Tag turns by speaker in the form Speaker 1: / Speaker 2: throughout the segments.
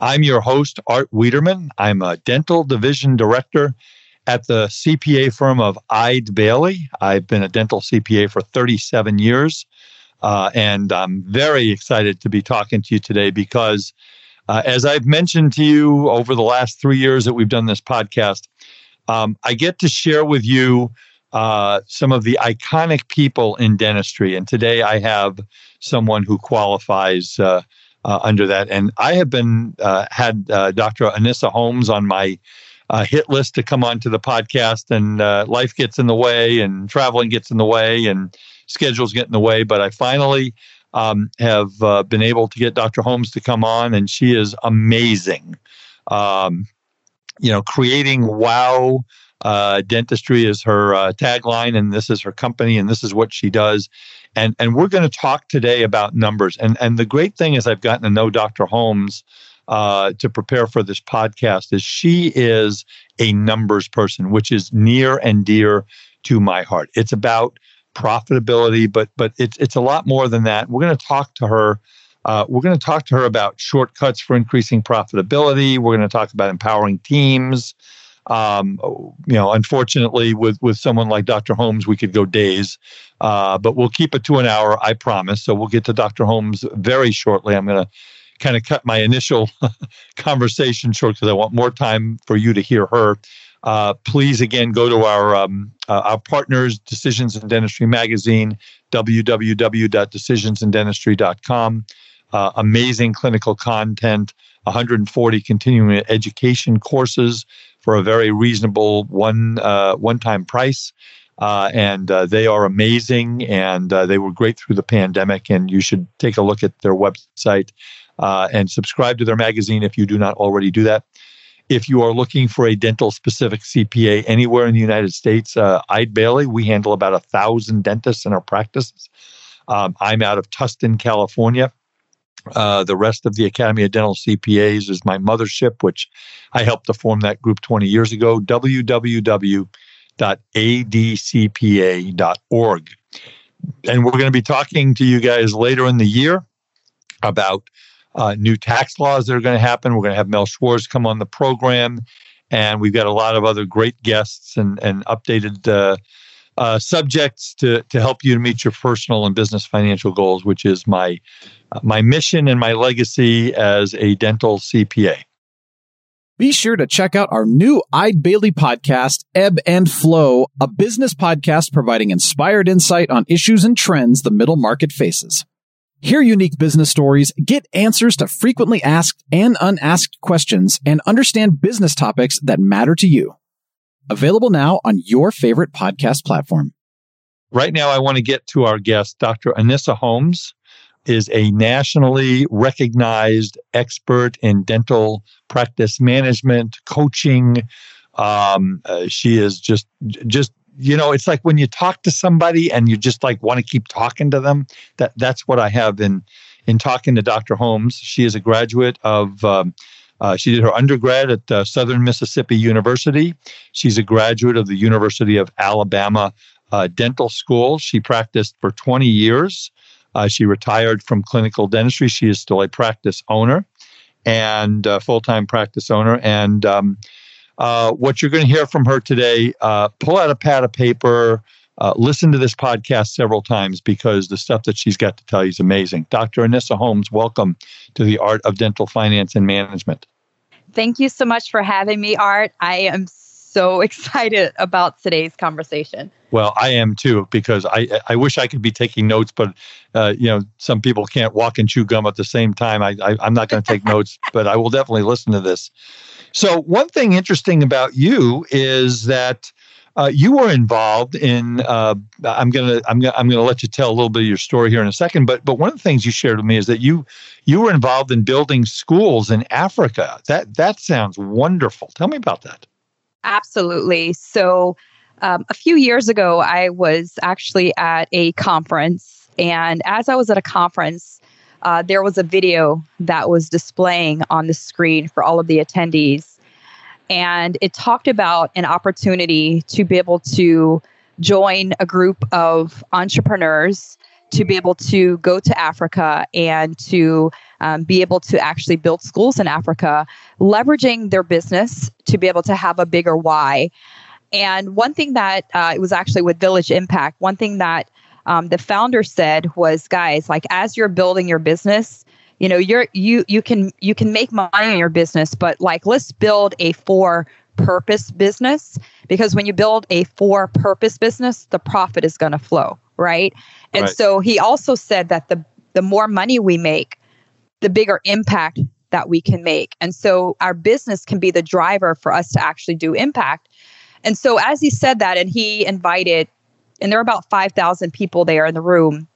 Speaker 1: I'm your host, Art Wiederman. I'm a dental division director at the CPA firm of Eide Bailly. I've been a dental CPA for 37 years. Uh, and I'm very excited to be talking to you today because, uh, as I've mentioned to you over the last three years that we've done this podcast, um, I get to share with you uh, some of the iconic people in dentistry. And today I have someone who qualifies uh, under that. And I have been uh, had uh, Dr. Anissa Holmes on my uh, hit list to come onto the podcast, and uh, life gets in the way, and traveling gets in the way, and schedules get in the way. But I finally um, have uh, been able to get Dr. Holmes to come on, and she is amazing. Um, you know, creating wow. Dentistry is her tagline, and this is her company, and this is what she does and and we're going to talk today about numbers. And and the great thing is I've gotten to know Dr. Holmes uh, to prepare for this podcast is she is a numbers person, which is near and dear to my heart. It's about profitability, but but it's it's a lot more than that. We're going to talk to her. Uh, we're going to talk to her about shortcuts for increasing profitability. We're going to talk about empowering teams. Um, you know, unfortunately, with with someone like Dr. Holmes, we could go days, uh, but we'll keep it to an hour, I promise. So we'll get to Dr. Holmes very shortly. I'm going to kind of cut my initial conversation short because I want more time for you to hear her. Uh, please again go to our um, uh, our partners, Decisions in Dentistry magazine, www.decisionsinDentistry.com. Uh, amazing clinical content, 140 continuing education courses for a very reasonable one uh, one time price. Uh, and uh, they are amazing, and uh, they were great through the pandemic. And you should take a look at their website uh, and subscribe to their magazine if you do not already do that. If you are looking for a dental specific CPA anywhere in the United States, uh, Eide Bailly, we handle about a thousand dentists in our practices. Um, I'm out of Tustin, California. Uh, the rest of the Academy of Dental CPAs is my mothership, which I helped to form that group 20 years ago. www.adcpa.org. And we're going to be talking to you guys later in the year about uh, new tax laws that are going to happen. We're going to have Mel Schwartz come on the program, and we've got a lot of other great guests and, and updated uh, uh, subjects to, to help you to meet your personal and business financial goals, which is my uh, my mission and my legacy as a dental CPA.
Speaker 2: Be sure to check out our new Eide Bailly podcast, Ebb and Flow, a business podcast providing inspired insight on issues and trends the middle market faces. Hear unique business stories, get answers to frequently asked and unasked questions, and understand business topics that matter to you. Available now on your favorite podcast platform.
Speaker 1: Right now, I want to get to our guest, Dr. Anissa Holmes is a nationally recognized expert in dental practice management, coaching. Um, uh, she is just just you know, it's like when you talk to somebody and you just like want to keep talking to them. That that's what I have in in talking to Dr. Holmes. She is a graduate of um, Uh, she did her undergrad at uh, Southern Mississippi University. She's a graduate of the University of Alabama uh, Dental School. She practiced for 20 years. Uh, she retired from clinical dentistry. She is still a practice owner and full time practice owner. And um, uh, what you're going to hear from her today, uh, pull out a pad of paper, uh, listen to this podcast several times because the stuff that she's got to tell you is amazing. Dr. Anissa Holmes, welcome to the Art of Dental Finance and Management.
Speaker 3: Thank you so much for having me, Art. I am so excited about today's conversation.
Speaker 1: Well, I am too because I I wish I could be taking notes, but uh, you know some people can't walk and chew gum at the same time. I, I am not going to take notes, but I will definitely listen to this. So one thing interesting about you is that uh, you were involved in. Uh, I'm gonna I'm gonna I'm gonna let you tell a little bit of your story here in a second. But but one of the things you shared with me is that you you were involved in building schools in Africa. That that sounds wonderful. Tell me about that.
Speaker 3: Absolutely. So um, a few years ago, I was actually at a conference, and as I was at a conference, uh, there was a video that was displaying on the screen for all of the attendees. And it talked about an opportunity to be able to join a group of entrepreneurs to be able to go to Africa and to um, be able to actually build schools in Africa, leveraging their business to be able to have a bigger why. And one thing that uh, it was actually with Village Impact, one thing that um, the founder said was, guys, like as you're building your business, you know, you're you you can you can make money in your business, but like let's build a for purpose business because when you build a for purpose business, the profit is going to flow, right? And right. so he also said that the the more money we make, the bigger impact that we can make. And so our business can be the driver for us to actually do impact. And so as he said that and he invited and there were about 5,000 people there in the room.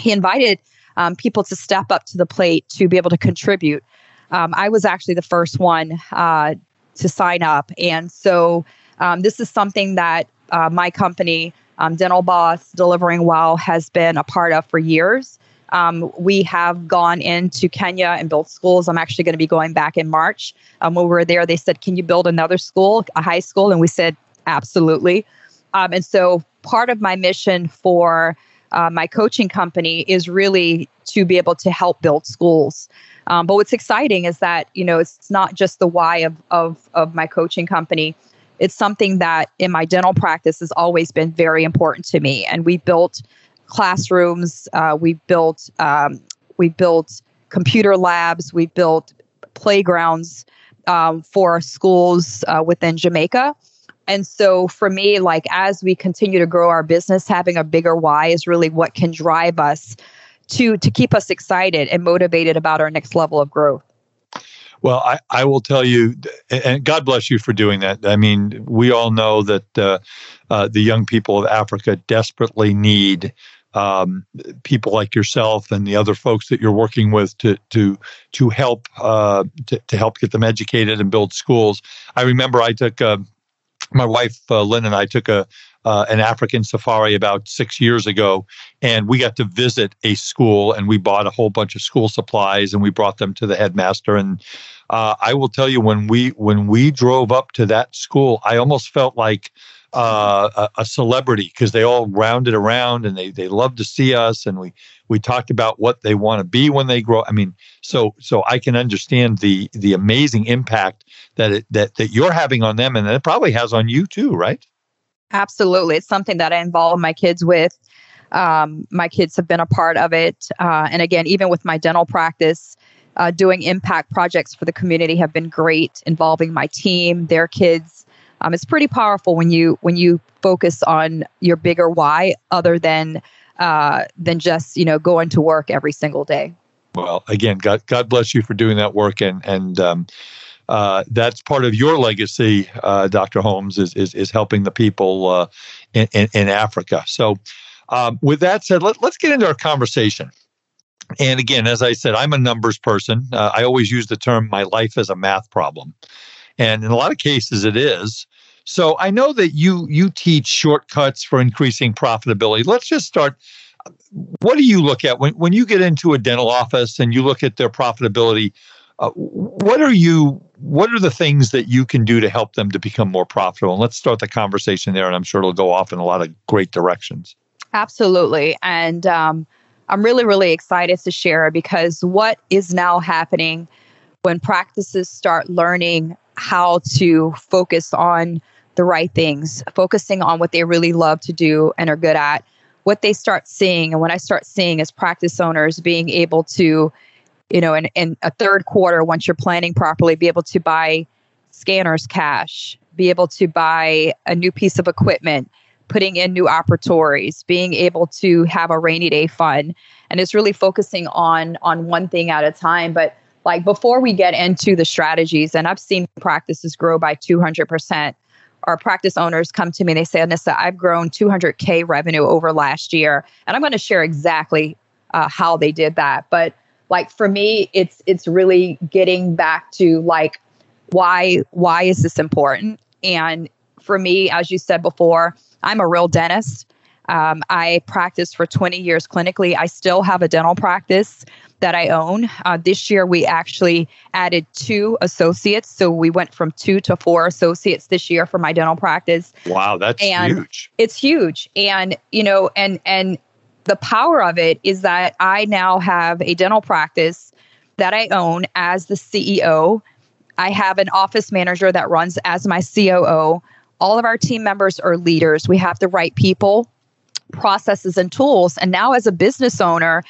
Speaker 3: He invited um, people to step up to the plate to be able to contribute. Um, I was actually the first one uh, to sign up. And so um, this is something that uh, my company, um, Dental Boss Delivering WOW, has been a part of for years. Um, we have gone into Kenya and built schools. I'm actually going to be going back in March. Um, when we were there, they said, Can you build another school, a high school? And we said, Absolutely. and so part of my mission for uh, my coaching company is really to be able to help build schools. Um, but what's exciting is that you know it's not just the why of of of my coaching company. It's something that in my dental practice has always been very important to me. And we built classrooms. Uh, we built um, we built computer labs. We built playgrounds um, for schools uh, within Jamaica. And so for me, like as we continue to grow our business, having a bigger why is really what can drive us to to keep us excited and motivated about our next level of growth.
Speaker 1: Well, I, I will tell you, and God bless you for doing that. I mean, we all know that uh, uh, the young people of Africa desperately need um, people like yourself and the other folks that you're working with to to to help uh, to, to help get them educated and build schools. I remember I took uh, my wife uh, Lynn and I took a uh, an African safari about six years ago, and we got to visit a school, and we bought a whole bunch of school supplies, and we brought them to the headmaster. And uh, I will tell you, when we when we drove up to that school, I almost felt like uh, a, a, celebrity because they all rounded around and they they loved to see us, and we we talked about what they want to be when they grow. I mean, so so I can understand the the amazing impact that it, that that you're having on them, and that it probably has on you too, right?
Speaker 3: Absolutely, it's something that I involve my kids with. Um, my kids have been a part of it, uh, and again, even with my dental practice. Uh, doing impact projects for the community have been great involving my team their kids um, it's pretty powerful when you when you focus on your bigger why other than uh, than just you know going to work every single day.
Speaker 1: Well, again, God God bless you for doing that work, and and um, uh, that's part of your legacy, uh, Dr. Holmes, is, is is helping the people uh, in, in, in Africa. So, um, with that said, let, let's get into our conversation. And again, as I said, I'm a numbers person. Uh, I always use the term "my life is a math problem," and in a lot of cases, it is. So I know that you you teach shortcuts for increasing profitability. Let's just start. What do you look at when, when you get into a dental office and you look at their profitability? Uh, what are you? What are the things that you can do to help them to become more profitable? And let's start the conversation there, and I'm sure it'll go off in a lot of great directions.
Speaker 3: Absolutely, and um, I'm really, really excited to share because what is now happening when practices start learning how to focus on the right things, focusing on what they really love to do and are good at, what they start seeing, and what I start seeing as practice owners being able to, you know, in, in a third quarter, once you're planning properly, be able to buy scanners cash, be able to buy a new piece of equipment, putting in new operatories, being able to have a rainy day fund, and it's really focusing on on one thing at a time. But like before we get into the strategies, and I've seen practices grow by 200%. Our practice owners come to me and they say, Anissa, I've grown 200K revenue over last year. And I'm going to share exactly uh, how they did that. But like for me, it's it's really getting back to like why why is this important? And for me, as you said before, I'm a real dentist. Um, I practiced for 20 years clinically. I still have a dental practice that I own. Uh, this year, we actually added two associates. So we went from two to four associates this year for my dental practice.
Speaker 1: Wow, that's
Speaker 3: and
Speaker 1: huge.
Speaker 3: It's huge. And, you know, and, and, the power of it is that I now have a dental practice that I own as the CEO. I have an office manager that runs as my COO. All of our team members are leaders. We have the right people processes and tools. And now, as a business owner,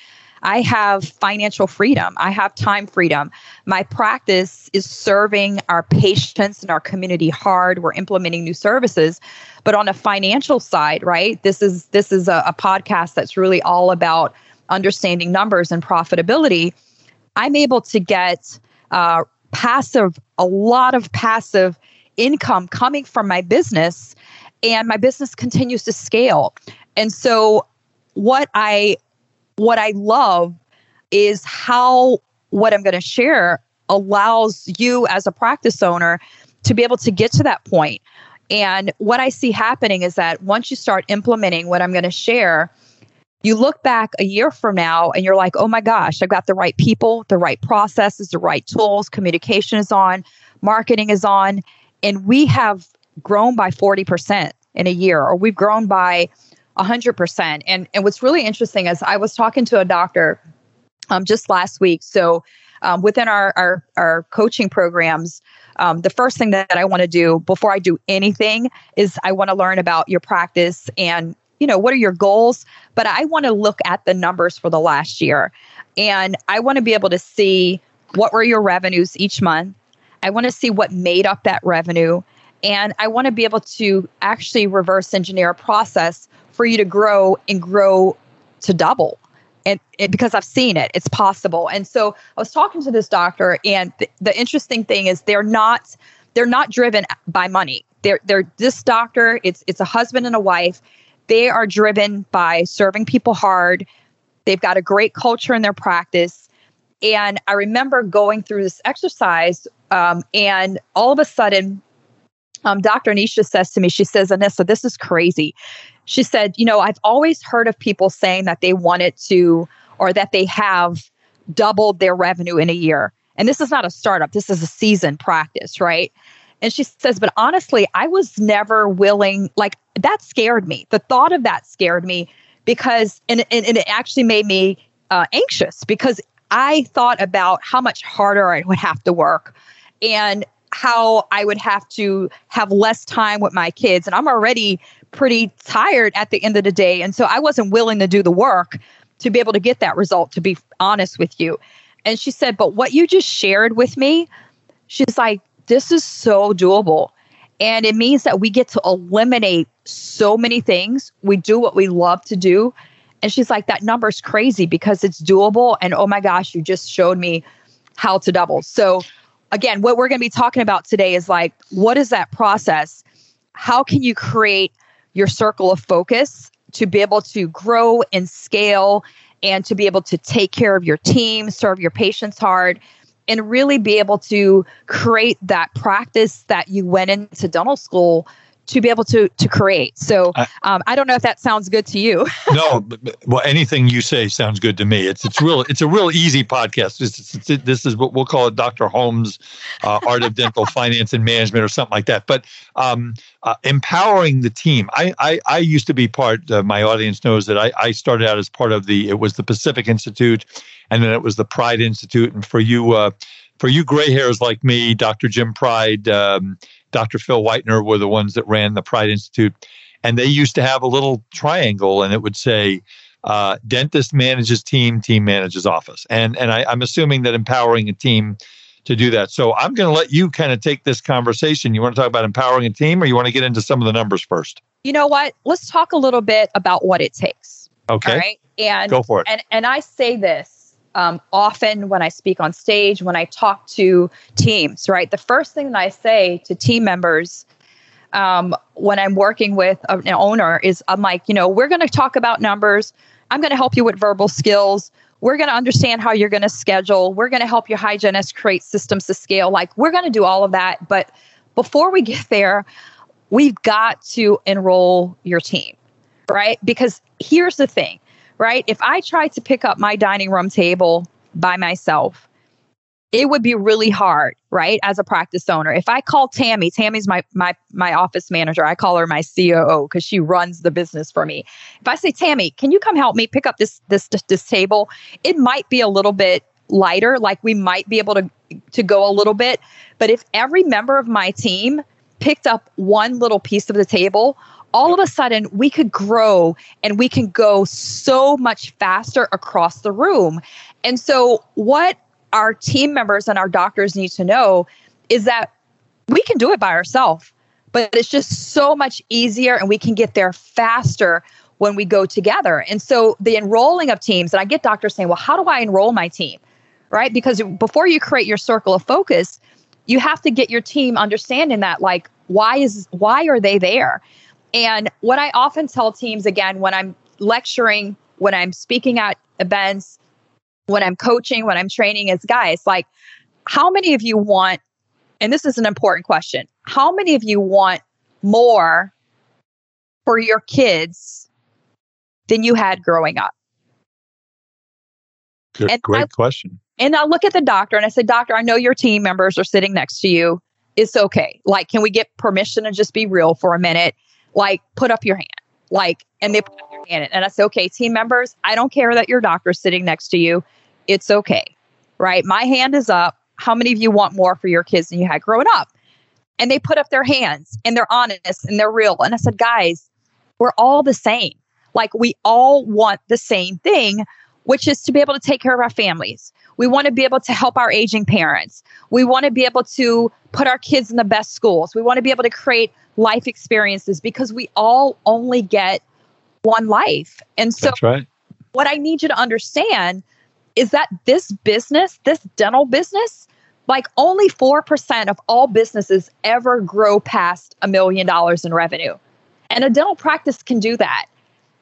Speaker 3: I have financial freedom. I have time freedom. My practice is serving our patients and our community hard. We're implementing new services. But on a financial side, right? This is this is a, a podcast that's really all about understanding numbers and profitability. I'm able to get uh, passive, a lot of passive income coming from my business, and my business continues to scale. And so what I what I love is how what I'm going to share allows you as a practice owner to be able to get to that point. And what I see happening is that once you start implementing what I'm going to share, you look back a year from now and you're like, oh my gosh, I've got the right people, the right processes, the right tools, communication is on, marketing is on, and we have grown by 40% in a year, or we've grown by 100%. And, and what's really interesting is I was talking to a doctor um, just last week. So um, within our, our, our coaching programs, um, the first thing that I want to do before I do anything is I want to learn about your practice and you know what are your goals but i want to look at the numbers for the last year and i want to be able to see what were your revenues each month i want to see what made up that revenue and i want to be able to actually reverse engineer a process for you to grow and grow to double. And it, because I've seen it, it's possible. And so I was talking to this doctor, and th- the interesting thing is they're not they're not driven by money. They're they're this doctor. It's it's a husband and a wife. They are driven by serving people hard. They've got a great culture in their practice. And I remember going through this exercise, um, and all of a sudden, um, Dr. Anisha says to me, she says, Anissa, this is crazy she said, You know, I've always heard of people saying that they wanted to or that they have doubled their revenue in a year. And this is not a startup, this is a seasoned practice, right? And she says, But honestly, I was never willing, like, that scared me. The thought of that scared me because, and, and, and it actually made me uh, anxious because I thought about how much harder I would have to work and how I would have to have less time with my kids. And I'm already pretty tired at the end of the day. And so I wasn't willing to do the work to be able to get that result, to be honest with you. And she said, But what you just shared with me, she's like, this is so doable. And it means that we get to eliminate so many things. We do what we love to do. And she's like, that number's crazy because it's doable. And oh my gosh, you just showed me how to double. So, again, what we're going to be talking about today is like, what is that process? How can you create your circle of focus to be able to grow and scale and to be able to take care of your team, serve your patients hard, and really be able to create that practice that you went into dental school to be able to to create. So um, I don't know if that sounds good to you.
Speaker 1: no, well, anything you say sounds good to me. It's it's real. It's a real easy podcast. This, it's, this is what we'll call it, Dr. Holmes' uh, Art of Dental Finance and Management, or something like that. But um, uh, empowering the team. I, I I used to be part. Uh, my audience knows that I I started out as part of the. It was the Pacific Institute, and then it was the Pride Institute. And for you. Uh, for you gray hairs like me, Dr. Jim Pride, um, Dr. Phil Whitener were the ones that ran the Pride Institute. And they used to have a little triangle and it would say, uh, dentist manages team, team manages office. And, and I, I'm assuming that empowering a team to do that. So I'm going to let you kind of take this conversation. You want to talk about empowering a team or you want to get into some of the numbers first?
Speaker 3: You know what? Let's talk a little bit about what it takes.
Speaker 1: Okay.
Speaker 3: All right. And
Speaker 1: go for it.
Speaker 3: And and I say this um, often when I speak on stage, when I talk to teams, right? The first thing that I say to team members um, when I'm working with an owner is I'm like, you know, we're going to talk about numbers. I'm going to help you with verbal skills. We're going to understand how you're going to schedule. We're going to help your hygienist create systems to scale. Like, we're going to do all of that. But before we get there, we've got to enroll your team, right? Because here's the thing right? If I tried to pick up my dining room table by myself, it would be really hard, right? As a practice owner. If I call Tammy, Tammy's my my my office manager. I call her my COO because she runs the business for me. If I say, Tammy, can you come help me pick up this this this table? It might be a little bit lighter, like we might be able to to go a little bit. But if every member of my team picked up one little piece of the table, all of a sudden we could grow and we can go so much faster across the room. And so, what our team members and our doctors need to know is that we can do it by ourselves, but it's just so much easier and we can get there faster when we go together. And so, the enrolling of teams, and I get doctors saying, well, how do I enroll my team? Right? Because before you create your circle of focus, you have to get your team understanding that, like, why is why are they there and what I often tell teams again when I'm lecturing, when I'm speaking at events, when I'm coaching, when I'm training is guys, like, how many of you want, and this is an important question, how many of you want more for your kids than you had growing up?
Speaker 1: Good, and great I, question.
Speaker 3: And I look at the doctor and I said, Doctor, I know your team members are sitting next to you. It's okay. Like, can we get permission to just be real for a minute? Like put up your hand like and they put up their hand. And i said okay team members i don't care that your doctor's sitting next to you. It's okay right? My hand is up. How many of you want more for your kids than you had growing up? And they put up their hands and they're honest and they're real. And i said guys we're all the same. Like we all want the same thing which is to be able to take care of our families we want to be able to help our aging parents we want to be able to put our kids in the best schools we want to be able to create life experiences because we all only get one life. And so,
Speaker 1: That's right.
Speaker 3: what I need you to understand is that this business, this dental business, like only 4% of all businesses ever grow past a million dollars in revenue. And a dental practice can do that.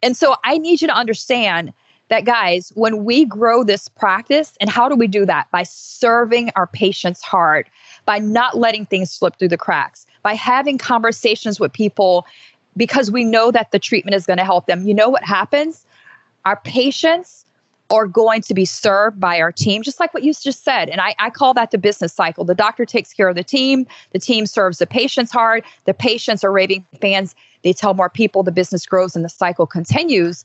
Speaker 3: And so I need you to understand that, guys, when we grow this practice, and how do we do that? By serving our patients hard, by not letting things slip through the cracks, by having conversations with people because we know that the treatment is going to help them. You know what happens? Our patients are going to be served by our team, just like what you just said. And I, I call that the business cycle. The doctor takes care of the team, the team serves the patients hard, the patients are raving fans. They tell more people, the business grows and the cycle continues.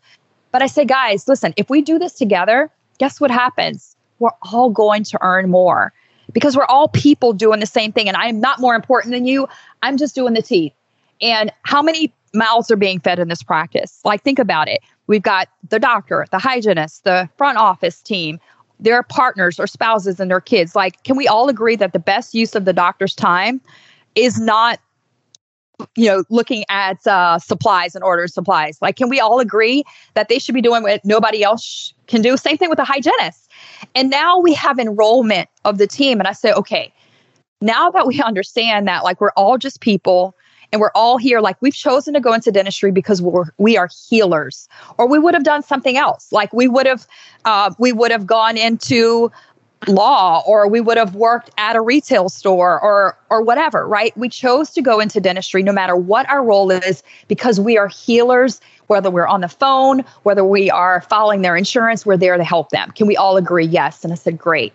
Speaker 3: But I say, guys, listen, if we do this together, guess what happens? We're all going to earn more because we're all people doing the same thing. And I am not more important than you. I'm just doing the teeth. And how many mouths are being fed in this practice? Like, think about it. We've got the doctor, the hygienist, the front office team, their partners or spouses and their kids. Like, can we all agree that the best use of the doctor's time is not you know looking at uh, supplies and order supplies like can we all agree that they should be doing what nobody else can do same thing with the hygienist and now we have enrollment of the team. And I say, okay, now that we understand that like we're all just people and we're all here, like we've chosen to go into dentistry because we're we are healers, or we would have done something else. Like we would have uh, we would have gone into law or we would have worked at a retail store or or whatever right? We chose to go into dentistry no matter what our role is because we are healers whether we're on the phone whether we are following their insurance we're there to help them. Can we all agree? Yes. And i said great.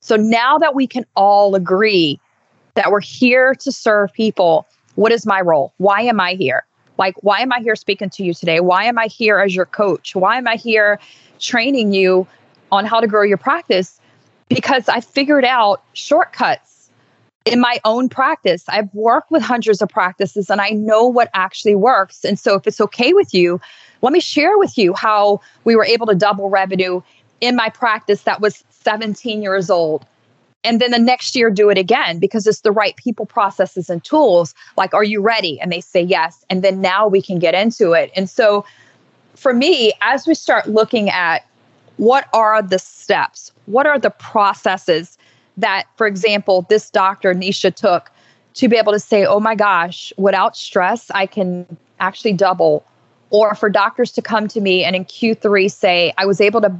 Speaker 3: So now that we can all agree that we're here to serve people what is my role? Why am i here? Like why am i here speaking to you today? Why am i here as your coach? Why am i here training you on how to grow your practice because I figured out shortcuts in my own practice. I've worked with hundreds of practices and I know what actually works. And so, if it's okay with you, let me share with you how we were able to double revenue in my practice that was 17 years old. And then the next year, do it again because it's the right people, processes, and tools. Like, are you ready? And they say yes. And then now we can get into it. And so, for me, as we start looking at what are the steps? What are the processes that, for example, this doctor, Nisha, took to be able to say, oh my gosh, without stress, I can actually double. Or for doctors to come to me and in Q3 say, I was able to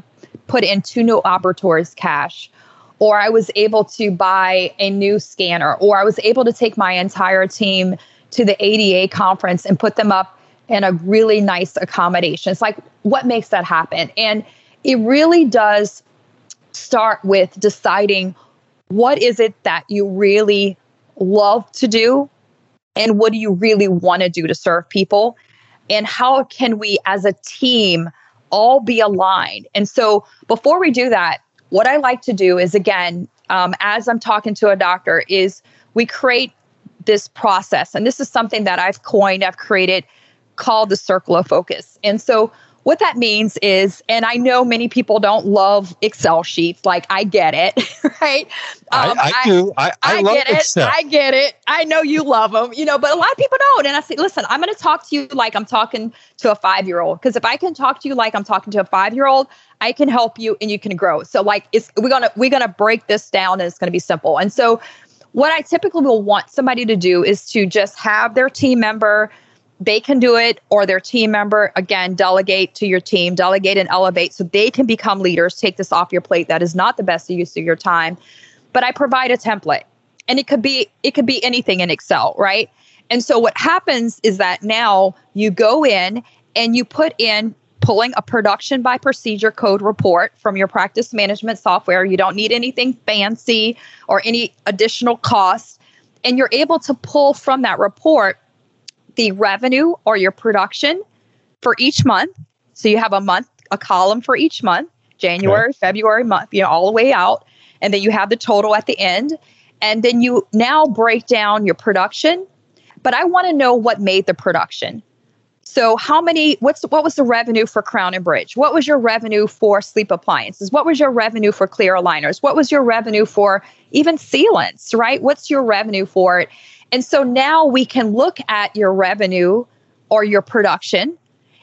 Speaker 3: put in two new operators cash, or I was able to buy a new scanner, or I was able to take my entire team to the ADA conference and put them up in a really nice accommodation. It's like, what makes that happen? And it really does start with deciding what is it that you really love to do and what do you really want to do to serve people? And how can we as a team all be aligned? And so before we do that what i like to do is again um, as i'm talking to a doctor is we create this process. And this is something that i've coined i've created called the circle of focus. And so what that means is, and I know many people don't love Excel sheets. Like I get it, right?
Speaker 1: Um, I, I, do. I, I, I love
Speaker 3: get
Speaker 1: Excel.
Speaker 3: it. I get it. I know you love them, you know, but a lot of people don't. And I say, listen, I'm going to talk to you like I'm talking to a five year old. Because if I can talk to you like I'm talking to a five year old, I can help you and you can grow. So like, it's we're gonna we're gonna break this down and it's going to be simple. And so, what I typically will want somebody to do is to just have their team member they can do it or their team member again delegate to your team delegate and elevate so they can become leaders. Take this off your plate. That is not the best use of your time. But i provide a template and it could be it could be anything in excel right? And so what happens is that now you go in and you put in pulling a production by procedure code report from your practice management software. You don't need anything fancy or any additional costs and you're able to pull from that report the revenue or your production for each month. So you have a month, a column for each month, January, okay. February, month, you know, all the way out. And then you have the total at the end. And then you now break down your production. But I want to know what made the production. So how many what's what was the revenue for Crown and Bridge? What was your revenue for sleep appliances? What was your revenue for clear aligners? What was your revenue for even sealants, right? What's your revenue for it? And so now we can look at your revenue or your production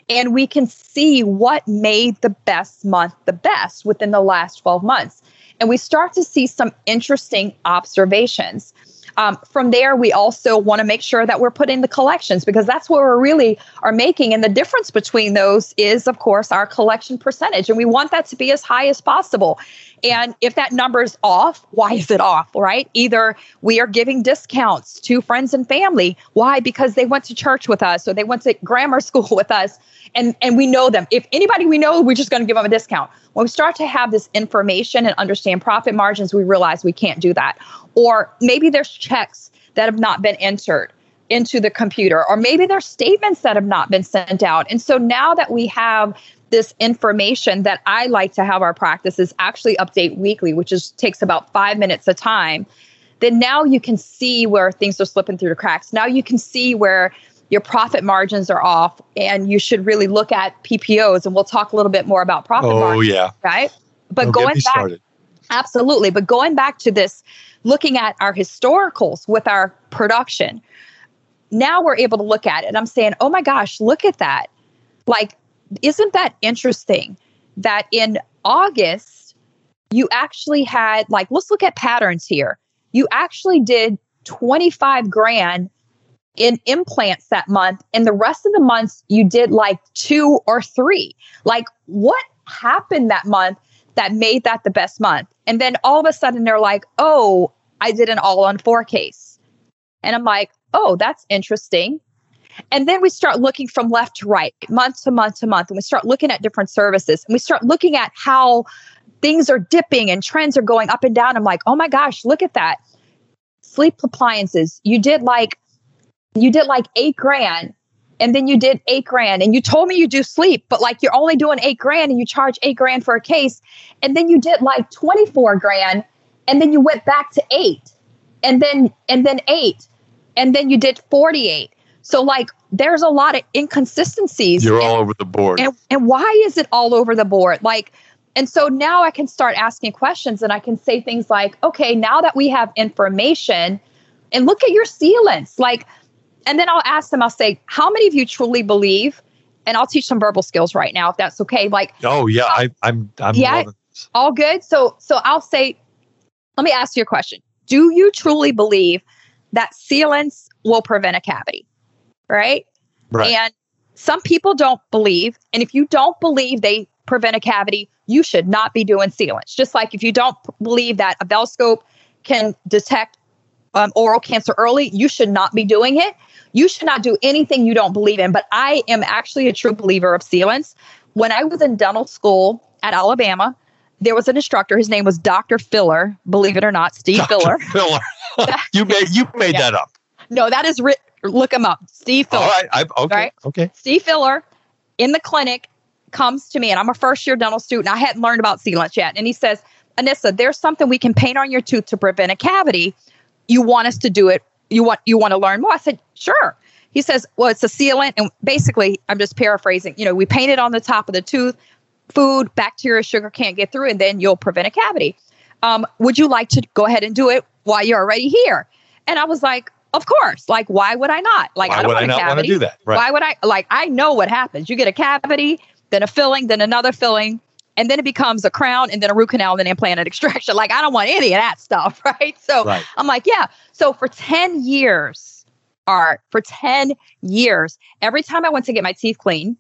Speaker 3: and we can see what made the best month the best within the last 12 months. And we start to see some interesting observations. Um, from there, we also want to make sure that we're putting the collections because that's what we're really are making. And the difference between those is, of course, our collection percentage. And we want that to be as high as possible. And if that number is off, why is it off, right? Either we are giving discounts to friends and family. Why? Because they went to church with us or they went to grammar school with us and, and we know them. If anybody we know, we're just going to give them a discount. When we start to have this information and understand profit margins, we realize we can't do that. Or maybe there's checks that have not been entered into the computer, or maybe there's statements that have not been sent out. And so now that we have this information that I like to have our practices actually update weekly, which is takes about five minutes a time, then now you can see where things are slipping through the cracks. Now you can see where your profit margins are off and you should really look at PPOs and we'll talk a little bit more about profit
Speaker 1: oh,
Speaker 3: margins.
Speaker 1: yeah.
Speaker 3: Right? But
Speaker 1: Don't
Speaker 3: going back
Speaker 1: started.
Speaker 3: Absolutely, but going back to this looking at our historicals with our production. Now we're able to look at it. I'm saying, "Oh my gosh, look at that." Like isn't that interesting that in August, you actually had, like, let's look at patterns here. You actually did 25 grand in implants that month, and the rest of the months you did like two or three. Like, what happened that month that made that the best month. And then all of a sudden they're like, oh, I did an all on four case. And I'm like, oh, that's interesting. And then we start looking from left to right, month to month to month, and we start looking at different services and we start looking at how things are dipping and trends are going up and down. I'm like, oh my gosh, look at that. Sleep appliances. You did like you did like eight grand and then you did eight grand and you told me you do sleep, but like you're only doing eight grand and you charge eight grand for a case. And then you did like 24 grand and then you went back to eight and then, and then eight and then you did 48. So like there's a lot of inconsistencies.
Speaker 1: You're
Speaker 3: and,
Speaker 1: all over the board.
Speaker 3: And, and why is it all over the board? Like, and so now I can start asking questions and I can say things like, okay, now that we have information and look at your sealants, like, and then I'll ask them, I'll say, how many of you truly believe? And I'll teach some verbal skills right now, if that's okay. Like,
Speaker 1: oh yeah, I, I'm, I'm,
Speaker 3: yeah, all good. So, so I'll say, let me ask you a question. Do you truly believe that sealants will prevent a cavity? Right.
Speaker 1: Right.
Speaker 3: And some people don't believe. And if you don't believe they prevent a cavity, you should not be doing sealants. Just like if you don't believe that a Velscope can detect um, oral cancer early, you should not be doing it. You should not do anything you don't believe in. But I am actually a true believer of sealants. When I was in dental school at Alabama, there was an instructor. His name was Dr. Filler. Believe it or not, Steve
Speaker 1: Dr.
Speaker 3: Filler.
Speaker 1: Filler. you made you made
Speaker 3: Yeah.
Speaker 1: that up.
Speaker 3: No, that is writ- look him up. Steve Filler.
Speaker 1: All right. I, okay.
Speaker 3: Right.
Speaker 1: Okay.
Speaker 3: Steve Filler in the clinic comes to me, and I'm a first year dental student. I hadn't learned about sealants yet. And he says, Anissa, there's something we can paint on your tooth to prevent a cavity. You want us to do it? You want you want to learn more? I said, sure. He says, well, it's a sealant, and basically, I'm just paraphrasing. You know, we paint it on the top of the tooth. Food, bacteria, sugar can't get through, and then you'll prevent a cavity. Um, would you like to go ahead and do it while you're already here? And I was like, of course. Like, why would I not? Like,
Speaker 1: Why
Speaker 3: I don't
Speaker 1: would I
Speaker 3: want a
Speaker 1: not want to
Speaker 3: cavity.
Speaker 1: do that? Right.
Speaker 3: Why would I? Like, I know what happens. You get a cavity, then a filling, then another filling, and then it becomes a crown, and then a root canal, and then implanted extraction. Like, I don't want any of that stuff, right? So
Speaker 1: Right.
Speaker 3: I'm like, yeah. So for 10 years, Art, for 10 years, every time I went to get my teeth clean,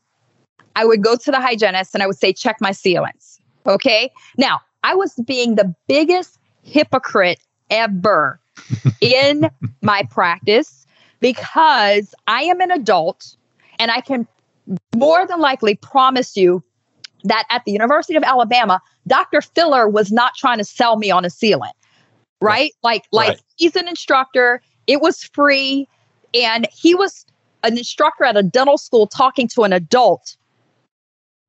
Speaker 3: I would go to the hygienist and I would say, check my sealants. Okay. Now, I was being the biggest hypocrite ever in my practice because I am an adult and I can more than likely promise you that at the University of Alabama, Dr. Filler was not trying to sell me on a sealant. Right? Like like
Speaker 1: Right.
Speaker 3: he's an instructor, it was free and he was an instructor at a dental school talking to an adult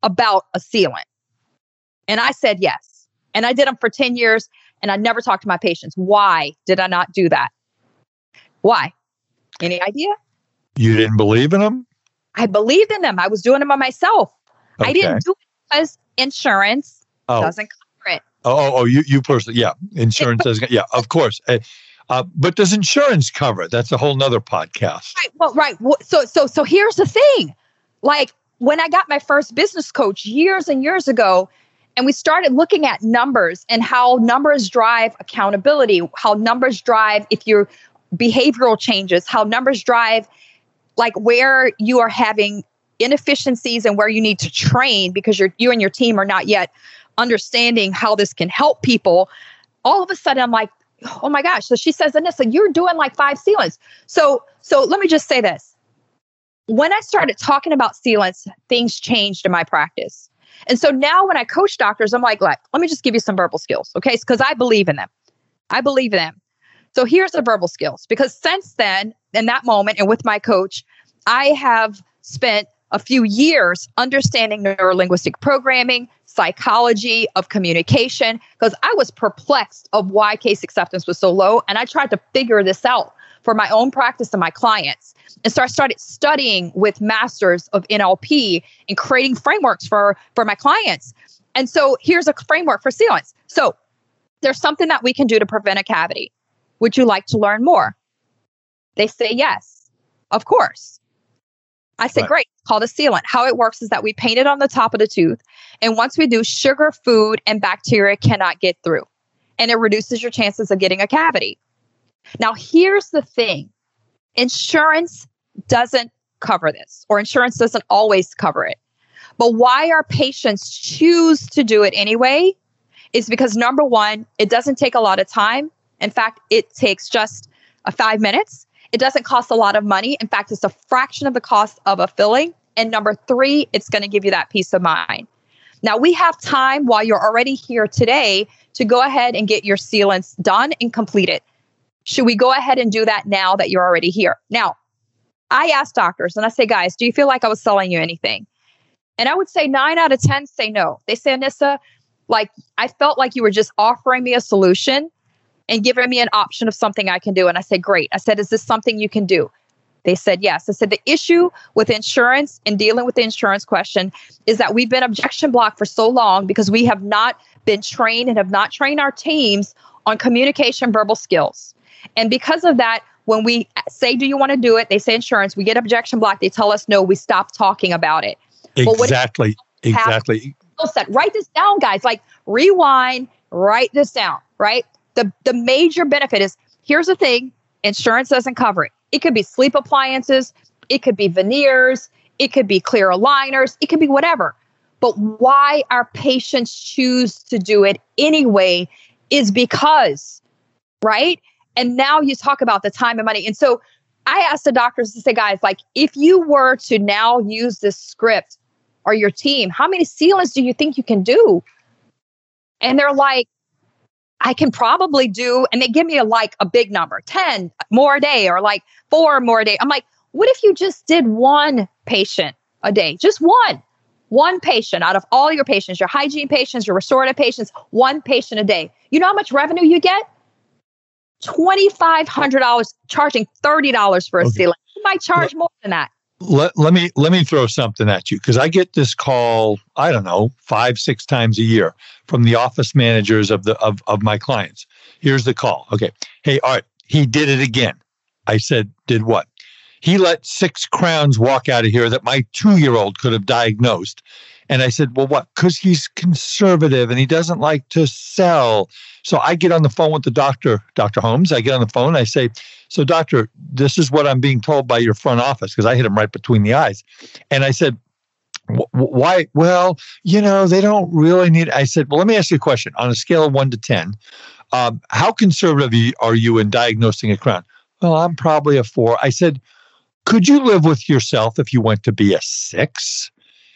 Speaker 3: about a sealant. And I said yes. And I did them for 10 years and I never talked to my patients. Why did I not do that? Why? Any idea?
Speaker 1: You didn't believe in them?
Speaker 3: I believed in them. I was doing them by myself. I didn't do it because insurance
Speaker 1: Oh.
Speaker 3: doesn't cover it.
Speaker 1: Oh, oh, oh, you, you personally, yeah. Insurance doesn't, yeah, of course. Uh, uh, but does insurance cover it? That's a whole nother podcast.
Speaker 3: Right. Well, right. So, so, so here's the thing. Like when I got my first business coach years and years ago, and we started looking at numbers and how numbers drive accountability, how numbers drive if your behavioral changes, how numbers drive like where you are having inefficiencies and where you need to train because you're you and your team are not yet understanding how this can help people. All of a sudden, I'm like, oh my gosh. So she says, Anissa, you're doing like five sealants. So, so let me just say this. When I started talking about sealants, things changed in my practice. And so now when I coach doctors, I'm like, let, let me just give you some verbal skills, okay? Because I believe in them. I believe in them. So here's the verbal skills. Because since then, in that moment, and with my coach, I have spent a few years understanding neurolinguistic programming, psychology of communication, because I was perplexed of why case acceptance was so low. And I tried to figure this out for my own practice and my clients. And so I started studying with masters of NLP and creating frameworks for, for my clients. And so here's a framework for sealants. So there's something that we can do to prevent a cavity. Would you like to learn more? They say yes, of course. I say,
Speaker 1: Right.
Speaker 3: great, it's called a sealant. How it works is that we paint it on the top of the tooth. And once we do, sugar, food, and bacteria cannot get through. And it reduces your chances of getting a cavity. Now, here's the thing insurance doesn't cover this, or insurance doesn't always cover it. But why our patients choose to do it anyway is because number one, it doesn't take a lot of time. In fact, it takes just a five minutes. It doesn't cost a lot of money. In fact, it's a fraction of the cost of a filling. And number three, it's going to give you that peace of mind. Now, we have time while you're already here today to go ahead and get your sealants done and completed. Should we go ahead and do that now that you're already here? Now, I ask doctors and I say, guys, do you feel like I was selling you anything? And I would say nine out of 10 say no. They say, Anissa, like I felt like you were just offering me a solution and giving me an option of something I can do. And I said, great. I said, is this something you can do? They said yes. I said the issue with insurance and dealing with the insurance question is that we've been objection blocked for so long because we have not been trained and have not trained our teams on communication verbal skills. And because of that, when we say, Do you want to do it? They say insurance, we get objection blocked. They tell us no, we stop talking about it.
Speaker 1: Exactly. exactly.
Speaker 3: Set. Write this down, guys. Like rewind, write this down, right? The the major benefit is here's the thing, insurance doesn't cover it. It could be sleep appliances, it could be veneers, it could be clear aligners, it could be whatever. But why our patients choose to do it anyway is because, right? And now you talk about the time and money. And so I asked the doctors to say, guys, like, if you were to now use this script or your team, how many sealants do you think you can do? And they're like, I can probably do, and they give me a like a big number, 10 more a day or like four more a day. I'm like, what if you just did one patient a day? Just one, one patient out of all your patients, your hygiene patients, your restorative patients, one patient a day. You know how much revenue you get? $2,500 charging $30 for a okay. sealant. You might charge more than that
Speaker 1: let, let me let me throw something at you because I get this call I don't know five six times a year from the office managers of the of, of my clients. Here's the call. Okay, hey Art, he did it again. I said, did what? He let six crowns walk out of here that my two year old could have diagnosed. And I said, well, what? Because he's conservative and he doesn't like to sell. So I get on the phone with the doctor, Dr. Holmes. I get on the phone. I say, so, doctor, this is what I'm being told by your front office because I hit him right between the eyes. And I said, why? Well, you know, they don't really need. I said, well, let me ask you a question. On a scale of one to 10, um, how conservative are you in diagnosing a crown? Well, I'm probably a four. I said, could you live with yourself if you went to be a six?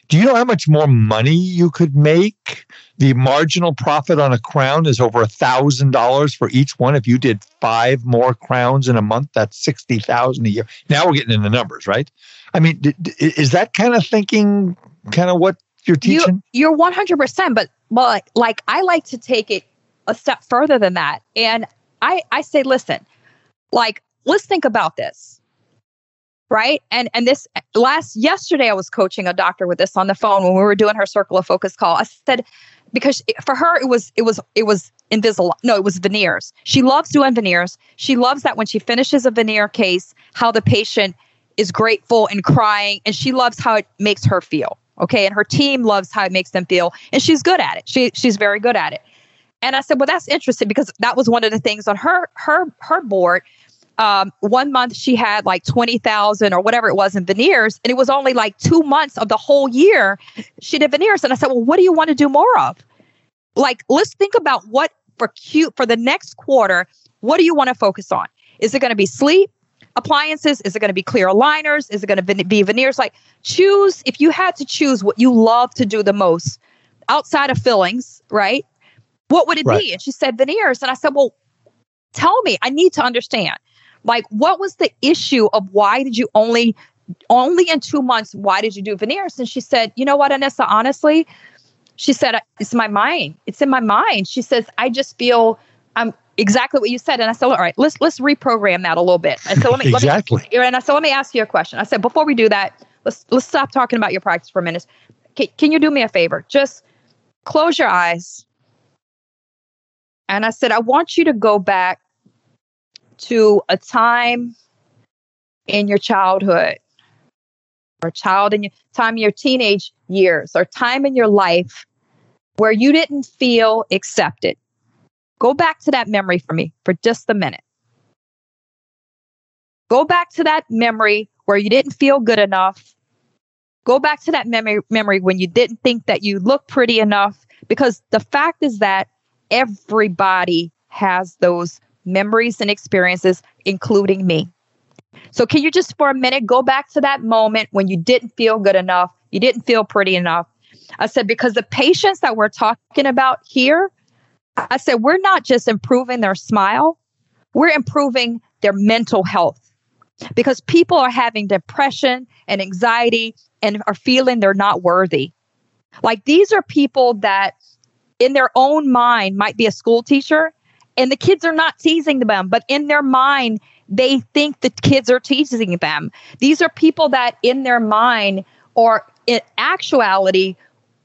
Speaker 1: Do you know how much more money you could make? The marginal profit on a crown is over a thousand dollars for each one. If you did five more crowns in a month, that's sixty thousand a year. Now we're getting into numbers, right? I mean, is that kind of thinking kind of what you're teaching?
Speaker 3: You, you're one hundred percent, but but like I like to take it a step further than that, and I I say, listen, like let's think about this right? And and this last yesterday i was coaching a doctor with this on the phone when we were doing her circle of focus call. I said because for her it was it was it was invisible no it was veneers. She loves doing veneers. She loves that when she finishes a veneer case how the patient is grateful and crying and she loves how it makes her feel okay? And her team loves how it makes them feel and she's good at it. She she's very good at it. And i said well that's interesting because that was one of the things on her her her board um, one month she had like 20,000 or whatever it was in veneers. And it was only like two months of the whole year she did veneers. And I said, well, what do you want to do more of? Like, let's think about what for cute for the next quarter. What do you want to focus on? Is it going to be sleep? appliances? Is it going to be clear aligners? Is it going to be veneers? Like, choose if you had to choose what you love to do the most outside of fillings, right? What would it right. be? And she said veneers. And I said, well, tell me, I need to understand. Like, what was the issue of why did you only only in two months? Why did you do veneers? And she said, you know what, Anissa, honestly, she said it's my mind. It's in my mind. She says, I just feel I'm exactly what you said. And I said, all right, let's let's reprogram that a little bit. I said, let me
Speaker 1: exactly.
Speaker 3: Let me, and I said, let me ask you a question. I said, before we do that, let's let's stop talking about your practice for a minute. Can, can you do me a favor? Just close your eyes. And I said, I want you to go back to a time in your childhood or child in your time in your teenage years or time in your life where you didn't feel accepted. Go back to that memory for me for just a minute. Go back to that memory where you didn't feel good enough. Go back to that memory memory when you didn't think that you looked pretty enough because the fact is that everybody has those memories and experiences, including me. So, can you just for a minute go back to that moment when you didn't feel good enough, you didn't feel pretty enough? I said, because the patients that we're talking about here, I said, we're not just improving their smile, we're improving their mental health because people are having depression and anxiety and are feeling they're not worthy. Like these are people that in their own mind might be a school teacher and the kids are not teasing them, but in their mind, they think the kids are teasing them. These are people that in their mind or in actuality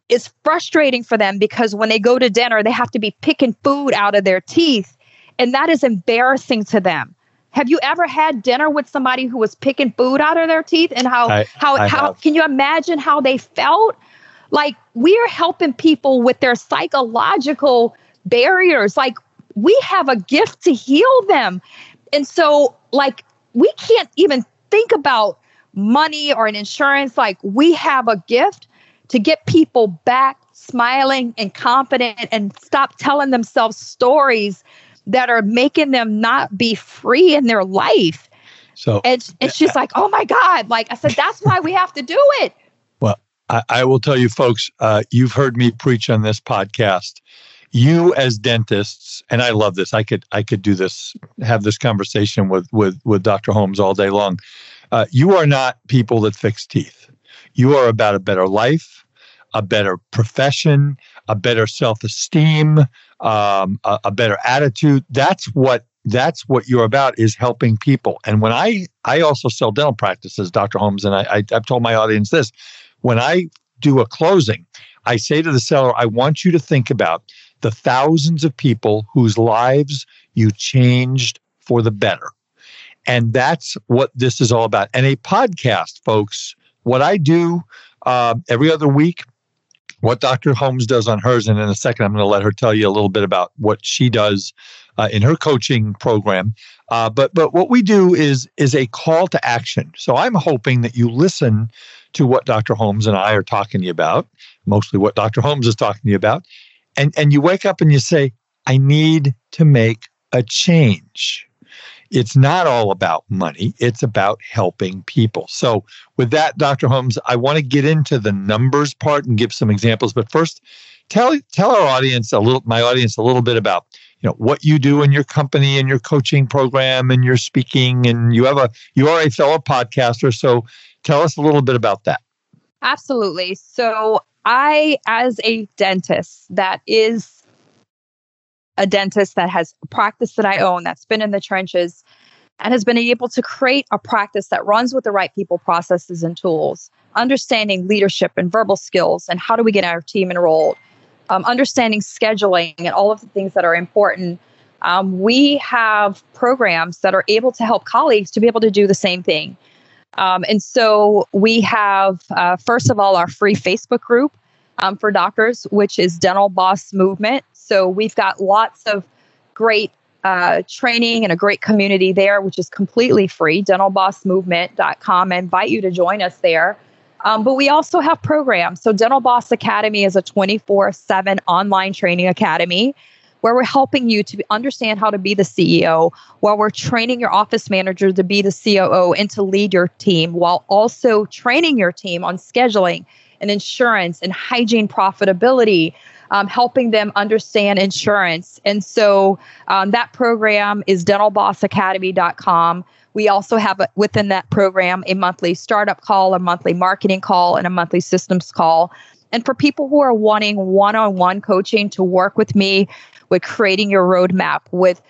Speaker 3: is frustrating for them because when they go to dinner, they have to be picking food out of their teeth. And that is embarrassing to them. Have you ever had dinner with somebody who was picking food out of their teeth and how
Speaker 1: I,
Speaker 3: how
Speaker 1: I
Speaker 3: how
Speaker 1: have.
Speaker 3: can you imagine how they felt? Like we're helping people with their psychological barriers. Like we have a gift to heal them. And so like we can't even think about money or an insurance like we have a gift to get people back smiling and confident and stop telling themselves stories that are making them not be free in their life.
Speaker 1: So
Speaker 3: And it's just like, oh my God. Like I said, that's why we have to do it.
Speaker 1: I, I will tell you, folks, uh, you've heard me preach on this podcast. You as dentists, and I love this. I could I could do this, have this conversation with with with Dr. Holmes all day long. Uh, you are not people that fix teeth. You are about a better life, a better profession, a better self esteem, um, a, a better attitude. That's what that's what you're about is helping people. And when I I also sell dental practices, Dr. Holmes, and I, I I've told my audience this when I do a closing, I say to the seller, I want you to think about the thousands of people whose lives you changed for the better. And that's what this is all about. And a podcast, folks, what I do uh, every other week, what Dr. Holmes does on hers, and in a second, I'm going to let her tell you a little bit about what she does uh, in her coaching program. Uh, but but what we do is is a call to action. So I'm hoping that you listen to what Dr. Holmes and I are talking to you about, mostly what Dr. Holmes is talking to you about, and and you wake up and you say, I need to make a change. It's not all about money, it's about helping people. So, with that, Dr. Holmes, I want to get into the numbers part and give some examples. But first, tell tell our audience a little my audience a little bit about you know what you do in your company and your coaching program and your speaking and you have a you are a fellow podcaster so tell us a little bit about that
Speaker 3: Absolutely. So, I, as a dentist that is a dentist that has a practice that I own, that's been in the trenches, and has been able to create a practice that runs with the right people, processes, and tools, understanding leadership and verbal skills, and how do we get our team enrolled, um, understanding scheduling, and all of the things that are important. Um, we have programs that are able to help colleagues to be able to do the same thing. Um, and so we have, uh, first of all, our free Facebook group um, for doctors, which is Dental Boss Movement. So we've got lots of great uh, training and a great community there, which is completely free. DentalBossMovement.com. I invite you to join us there. Um, but we also have programs. So Dental Boss Academy is a 24 7 online training academy where we're helping you to understand how to be the CEO, while we're training your office manager to be the COO and to lead your team, while also training your team on scheduling and insurance and hygiene profitability, um, helping them understand insurance. And so um, that program is dentalbossacademy.com. We also have a, within that program a monthly startup call, a monthly marketing call, and a monthly systems call. And for people who are wanting one on one coaching to work with me with creating your roadmap, with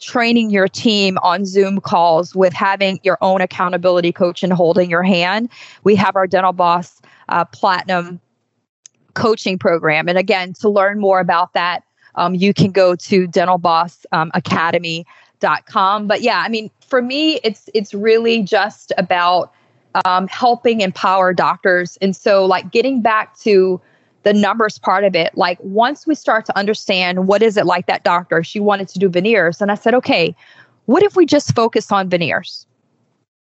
Speaker 3: training your team on Zoom calls, with having your own accountability coach and holding your hand, we have our Dental Boss uh, Platinum coaching program. And again, to learn more about that, um, you can go to dentalbossacademy.com. But yeah, I mean, for me, it's it's really just about um, helping empower doctors. And so, like, getting back to the numbers part of it, like, once we start to understand what is it like that doctor, she wanted to do veneers. And I said, okay, what if we just focus on veneers?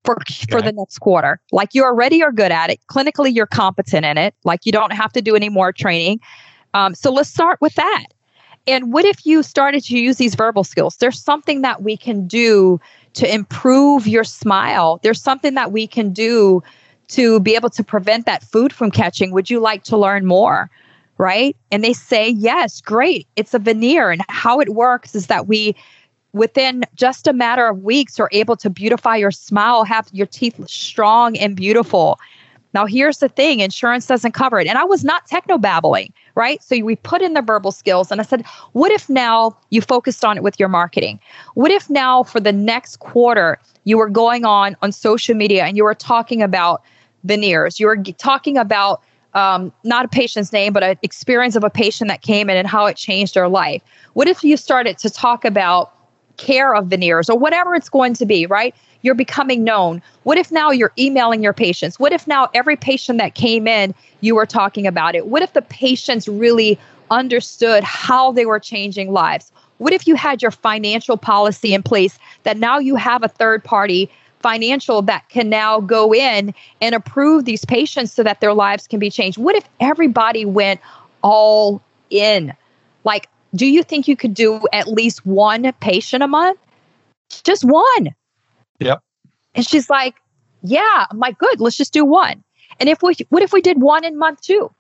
Speaker 3: For, for the next quarter. Like you already are good at it. Clinically, you're competent in it. Like you don't have to do any more training. Um, so let's start with that. And what if you started to use these verbal skills? There's something that we can do to improve your smile. There's something that we can do to be able to prevent that food from catching. Would you like to learn more? Right. And they say, yes, great. It's a veneer. And how it works is that we, within just a matter of weeks, are able to beautify your smile, have your teeth strong and beautiful. Now, here's the thing insurance doesn't cover it. And I was not techno babbling, right? So we put in the verbal skills. And I said, what if now you focused on it with your marketing? What if now for the next quarter, you were going on on social media and you were talking about veneers? You were talking about um, not a patient's name, but an experience of a patient that came in and how it changed their life. What if you started to talk about care of veneers or whatever it's going to be, right? You're becoming known. What if now you're emailing your patients? What if now every patient that came in, you were talking about it? What if the patients really understood how they were changing lives? What if you had your financial policy in place that now you have a third party financial that can now go in and approve these patients so that their lives can be changed? What if everybody went all in? Like, do you think you could do at least one patient a month? Just one.
Speaker 1: Yep.
Speaker 3: And she's like, Yeah. I'm like, good, let's just do one. And if we what if we did one in month two?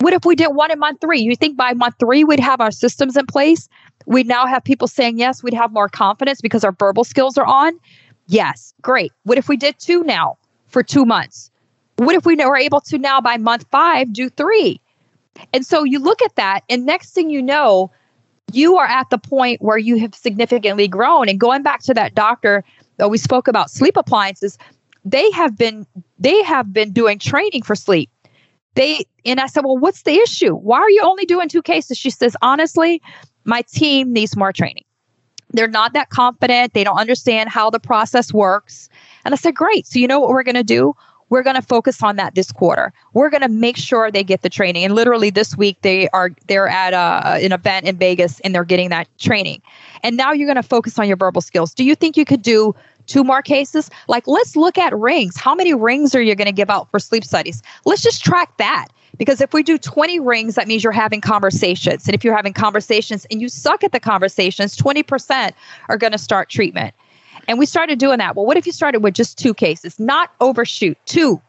Speaker 3: What if we did one in month three? You think by month three we'd have our systems in place? We'd now have people saying yes, we'd have more confidence because our verbal skills are on. Yes, great. What if we did two now for two months? What if we were able to now by month five do three? And so you look at that, and next thing you know, you are at the point where you have significantly grown. And going back to that doctor that we spoke about sleep appliances, they have been they have been doing training for sleep. They and I said, Well, what's the issue? Why are you only doing two cases? She says, honestly, my team needs more training. They're not that confident. They don't understand how the process works. And I said, Great. So you know what we're gonna do? we're going to focus on that this quarter. We're going to make sure they get the training. And literally this week they are they're at a, an event in Vegas and they're getting that training. And now you're going to focus on your verbal skills. Do you think you could do two more cases? Like let's look at rings. How many rings are you going to give out for sleep studies? Let's just track that. Because if we do 20 rings, that means you're having conversations. And if you're having conversations and you suck at the conversations, 20% are going to start treatment. And we started doing that. Well, what if you started with just two cases, not overshoot, two,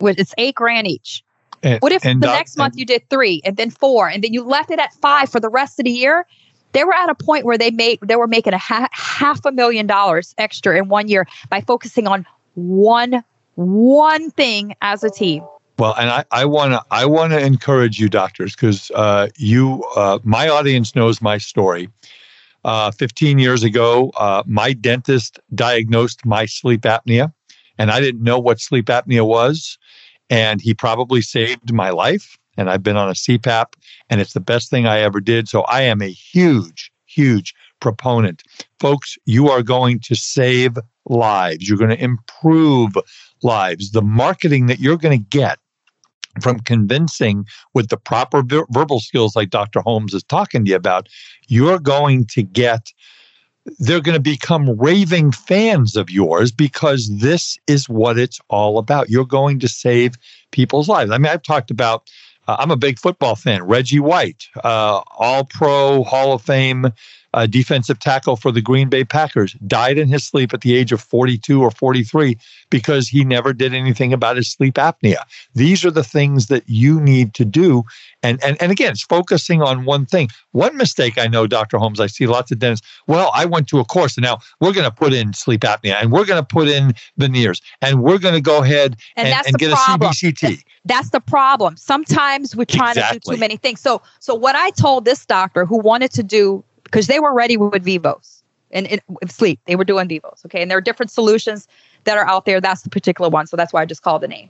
Speaker 3: with it's eight grand each? And, what if the doc, next month you did three and then four and then you left it at five for the rest of the year? They were at a point where they made they were making a ha- half a million dollars extra in one year by focusing on one one thing as a team.
Speaker 1: Well, and I, I want to I want to encourage you, doctors, because uh, you uh, my audience knows my story, uh, 15 years ago, uh, my dentist diagnosed my sleep apnea, and I didn't know what sleep apnea was. And he probably saved my life. And I've been on a CPAP, and it's the best thing I ever did. So I am a huge, huge proponent. Folks, you are going to save lives, you're going to improve lives. The marketing that you're going to get from convincing with the proper ver- verbal skills like Dr. Holmes is talking to you about, you're going to get they're going to become raving fans of yours because this is what it's all about. You're going to save people's lives. I mean, I've talked about, uh, I'm a big football fan, Reggie White, uh, all pro, Hall of Fame uh, defensive tackle for the Green Bay Packers, died in his sleep at the age of 42 or 43 because he never did anything about his sleep apnea. These are the things that you need to do. And, and, and again, it's focusing on one thing. One mistake I know, Dr. Holmes, I see lots of dentists, well, I went to a course and now we're going to put in sleep apnea and we're going to put in veneers and we're going to go ahead and, and, and get problem. a CBCT.
Speaker 3: That's the problem. Sometimes we're trying exactly. to do too many things. So, so what I told this doctor who wanted to do because they were ready with Vivos and, and with sleep. They were doing Vivos. Okay. And there are different solutions that are out there. That's the particular one. So that's why I just called the name.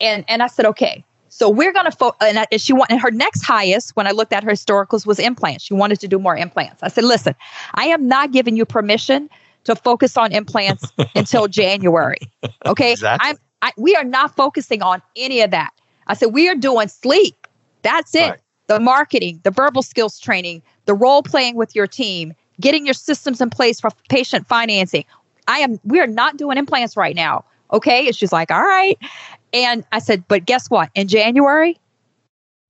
Speaker 3: And and I said, okay, so we're gonna fo- and, I, and she wanted her next highest when I looked at her historicals was implants. She wanted to do more implants. I said, listen, I am not giving you permission to focus on implants until January. Okay.
Speaker 1: Exactly.
Speaker 3: I'm I, we are not focusing on any of that. I said, we are doing sleep. That's it. Right. The marketing, the verbal skills training, the role playing with your team, getting your systems in place for patient financing. I am we are not doing implants right now. Okay. And she's like, all right. And I said, but guess what? In January,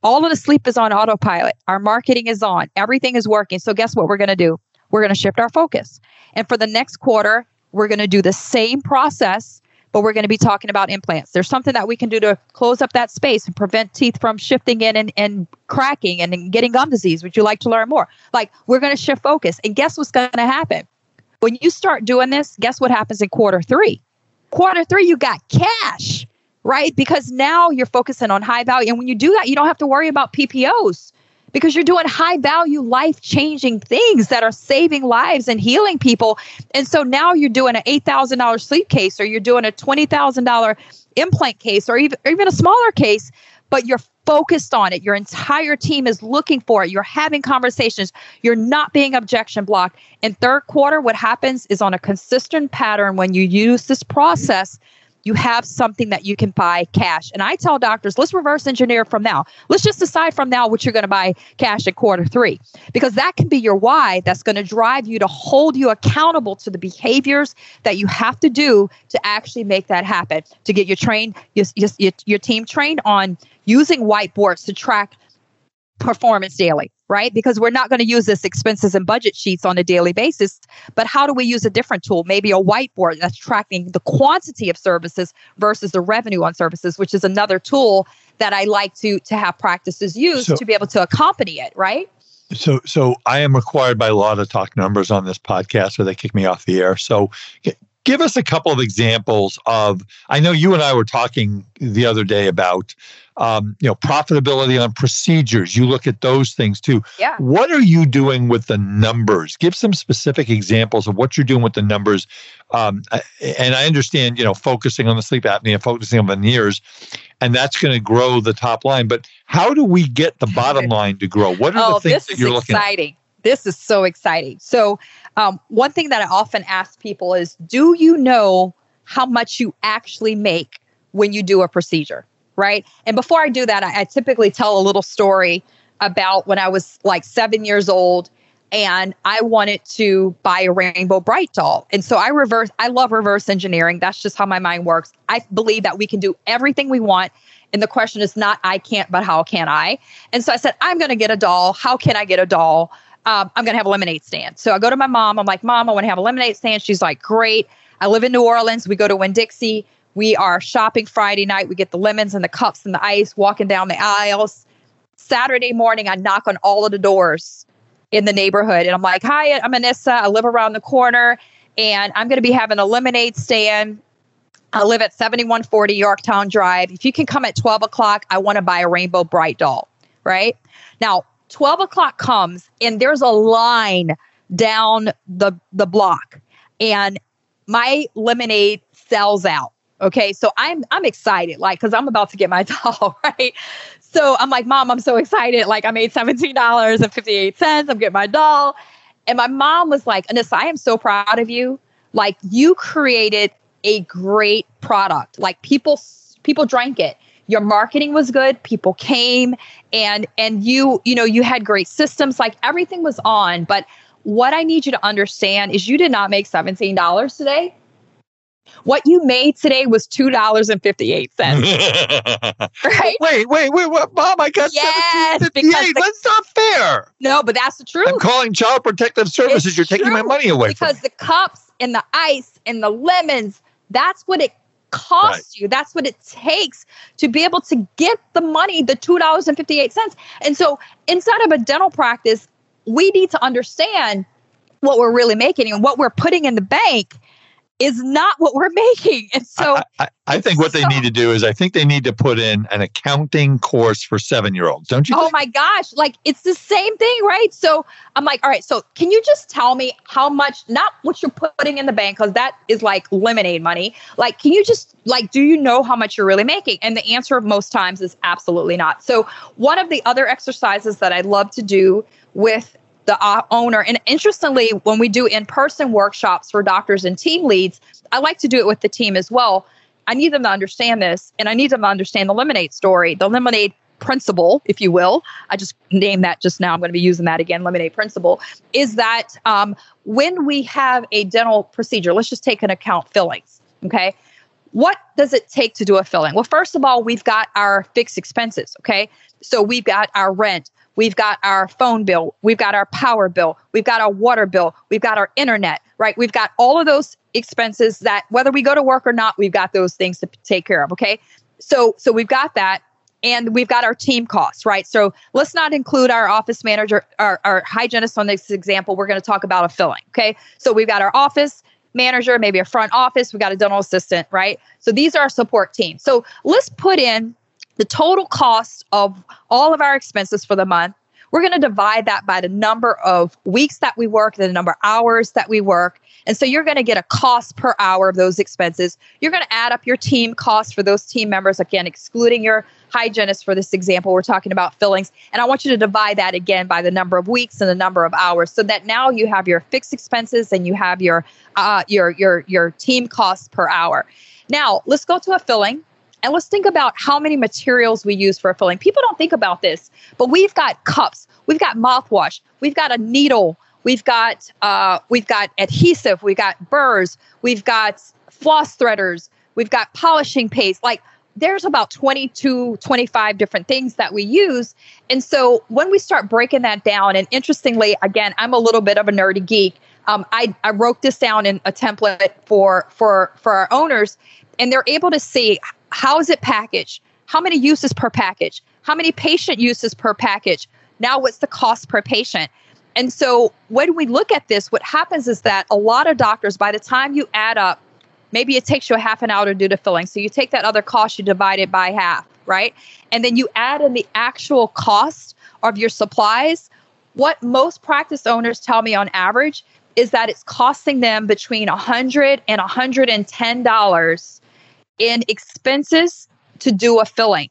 Speaker 3: All of the sleep is on autopilot. Our marketing is on. Everything is working. So guess what we're going to do? We're going to shift our focus. And for the next quarter, we're going to do the same process but we're going to be talking about implants. There's something that we can do to close up that space and prevent teeth from shifting in and, and cracking and getting gum disease. Would you like to learn more? Like, we're going to shift focus. And guess what's going to happen? When you start doing this, guess what happens in quarter three? Quarter three, you got cash, right? Because now you're focusing on high value. And when you do that, you don't have to worry about PPOs because you're doing high value, life changing things that are saving lives and healing people. And so now you're doing an $8,000 sleep case or you're doing a $20,000 implant case or even, or even a smaller case, but you're focused on it. Your entire team is looking for it. You're having conversations. You're not being objection blocked. In third quarter, what happens is on a consistent pattern when you use this process you have something that you can buy cash. And I tell doctors, let's reverse engineer from now. Let's just decide from now what you're going to buy cash at quarter three, because that can be your why that's going to drive you to hold you accountable to the behaviors that you have to do to actually make that happen, to get your train, your, your, your team trained on using whiteboards to track performance daily right? Because we're not going to use this expenses and budget sheets on a daily basis. But how do we use a different tool? Maybe a whiteboard that's tracking the quantity of services versus the revenue on services, which is another tool that I like to to have practices use so, to be able to accompany it, right?
Speaker 1: So, so I am required by law to talk numbers on this podcast, or they kick me off the air. So, give us a couple of examples of i know you and i were talking the other day about um, you know profitability on procedures. You look at those things too.
Speaker 3: Yeah.
Speaker 1: What are you doing with the numbers? Give some specific examples of what you're doing with the numbers. Um, and i understand you know focusing on the sleep apnea focusing on veneers and that's going to grow the top line. But how do we get the bottom line to grow? What are
Speaker 3: oh,
Speaker 1: the things
Speaker 3: that
Speaker 1: you're looking
Speaker 3: exciting. at this is so exciting. So, um, one thing that I often ask people is Do you know how much you actually make when you do a procedure? Right. And before I do that, I, I typically tell a little story about when I was like seven years old and I wanted to buy a Rainbow Brite doll. And so I reverse, I love reverse engineering. That's just how my mind works. I believe that we can do everything we want. And the question is not I can't, but how can I? And so I said, I'm going to get a doll. How can I get a doll? um, I'm going to have a lemonade stand. So I go to my mom. I'm like, Mom, I want to have a lemonade stand. She's like, Great. I live in New Orleans. We go to Winn Dixie. We are shopping Friday night. We get the lemons and the cups and the ice, walking down the aisles. Saturday morning, I knock on all of the doors in the neighborhood. And I'm like, Hi, I'm Anissa. I live around the corner and I'm going to be having a lemonade stand. I live at 7140 Yorktown Drive. If you can come at 12 o'clock, I want to buy a Rainbow Brite doll, right? Now, 12 o'clock comes and there's a line down the the block and my lemonade sells out okay so i'm i'm excited like because i'm about to get my doll right? So i'm like mom i'm so excited. Like i made $17.58 i'm getting my doll. And my mom was like anissa i am so proud of you. Like you created a great product. Like people people drank it. Your marketing was good. People came and and you you know you had great systems. Like everything was on. But what i need you to understand is you did not make $17 today what you made today was two dollars and fifty eight cents.
Speaker 1: right? Wait, wait, wait, what, Mom? I got yes, the, that's not fair.
Speaker 3: No, but that's the truth.
Speaker 1: I'm calling Child Protective Services. It's You're true, taking my money away
Speaker 3: because the cups and the ice and the lemons. That's what it costs right. you. That's what it takes to be able to get the money, the $2.58. And so inside of a dental practice, we need to understand what we're really making and what we're putting in the bank is not what we're making. And so
Speaker 1: I, I, I think what so, they need to do is I think they need to put in an accounting course for seven year olds, don't you?
Speaker 3: Oh
Speaker 1: think?
Speaker 3: my gosh. Like it's the same thing, right? So I'm like, all right, so can you just tell me how much, not what you're putting in the bank, because that is like lemonade money. Like, can you just like, do you know how much you're really making? And the answer most times is absolutely not. So one of the other exercises that I love to do with the uh, owner. And interestingly, when we do in person workshops for doctors and team leads, I like to do it with the team as well. I need them to understand this, and I need them to understand the lemonade story, the lemonade principle, if you will. I just named that just now. I'm going to be using that again. Lemonade principle is that um, when we have a dental procedure, let's just take an account fillings. Okay. what does it take to do a filling? Well, first of all, we've got our fixed expenses, okay? So we've got our rent, we've got our phone bill, we've got our power bill, we've got our water bill, we've got our internet, right? We've got all of those expenses that whether we go to work or not, we've got those things to take care of, okay? So so we've got that and we've got our team costs, right? So let's not include our office manager, our, our hygienist on this example. We're going to talk about a filling, okay? So we've got our office manager, maybe a front office, we've got a dental assistant, right? So these are our support team. So let's put in the total cost of all of our expenses for the month. We're going to divide that by the number of weeks that we work, the number of hours that we work. And so you're going to get a cost per hour of those expenses. You're going to add up your team costs for those team members, again, excluding your hygienist for this example. We're talking about fillings. And I want you to divide that again by the number of weeks and the number of hours so that now you have your fixed expenses and you have your uh, your your your team costs per hour. Now, let's go to a filling. And let's think about how many materials we use for filling. People don't think about this, but we've got cups, we've got mouthwash, we've got a needle, we've got uh, we've got adhesive, we've got burrs, we've got floss threaders, we've got polishing paste. Like there's about 22 25 different things that we use and so when we start breaking that down and interestingly again i'm a little bit of a nerdy geek um, I, I wrote this down in a template for for for our owners and they're able to see how is it packaged? How many uses per package? How many patient uses per package? Now, what's the cost per patient? And so, when we look at this, what happens is that a lot of doctors, by the time you add up, maybe it takes you a half an hour to do the filling. So, you take that other cost, you divide it by half, right? And then you add in the actual cost of your supplies. What most practice owners tell me on average is that it's costing them between 100 and 110 dollars in expenses to do a filling.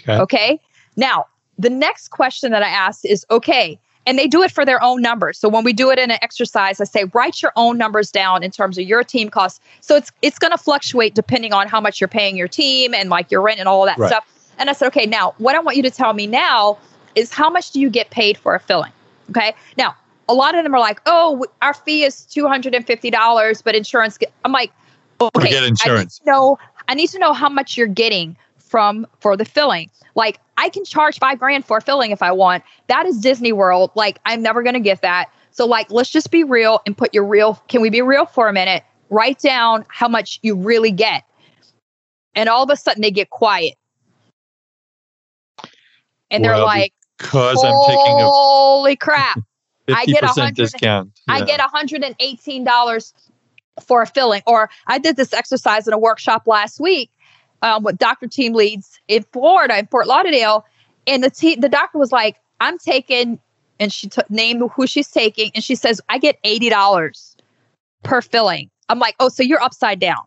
Speaker 3: Okay. okay. Now, the next question that I asked is okay, and they do it for their own numbers. So when we do it in an exercise, I say write your own numbers down in terms of your team costs. So it's it's going to fluctuate depending on how much you're paying your team and like your rent and all that right. stuff. And I said, okay, now what I want you to tell me now is how much do you get paid for a filling? Okay. Now, a lot of them are like, oh, our fee is two hundred and fifty dollars, but insurance. I'm like, okay,
Speaker 1: Forget insurance.
Speaker 3: I know I need to know how much you're getting from for the filling. Like I can charge five grand for a filling if I want. That is Disney World. Like I'm never gonna get that. So like let's just be real and put your real can we be real for a minute? Write down how much you really get. And all of a sudden they get quiet. And they're like,
Speaker 1: because I'm taking a
Speaker 3: holy crap. I get a
Speaker 1: discount.
Speaker 3: Yeah. I get $118 for a filling. Or I did this exercise in a workshop last week um, with Dr. Team Leads in Florida, in Fort Lauderdale. And the, te- the doctor was like, I'm taking, and she t- named who she's taking. And she says, I get $80 per filling. I'm like, oh, so you're upside down.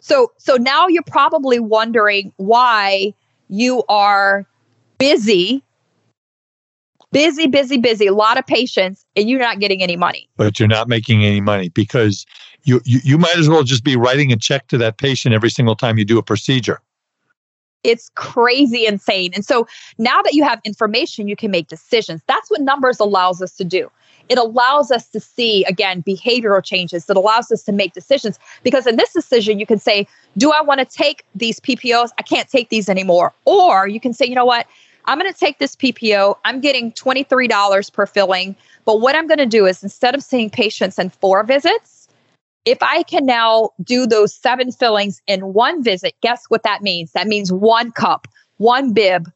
Speaker 3: So, so now you're probably wondering why you are busy busy, busy, busy, a lot of patients, and you're not getting any money.
Speaker 1: But you're not making any money because you, you, you might as well just be writing a check to that patient every single time you do a procedure.
Speaker 3: It's crazy insane. And so now that you have information, you can make decisions. That's what numbers allows us to do. It allows us to see, again, behavioral changes. It allows us to make decisions. Because in this decision, you can say, Do I want to take these PPOs? I can't take these anymore. Or you can say, You know what? I'm going to take this PPO. I'm getting $23 per filling. But what I'm going to do is instead of seeing patients in four visits, if I can now do those seven fillings in one visit, guess what that means? That means one cup, one bib,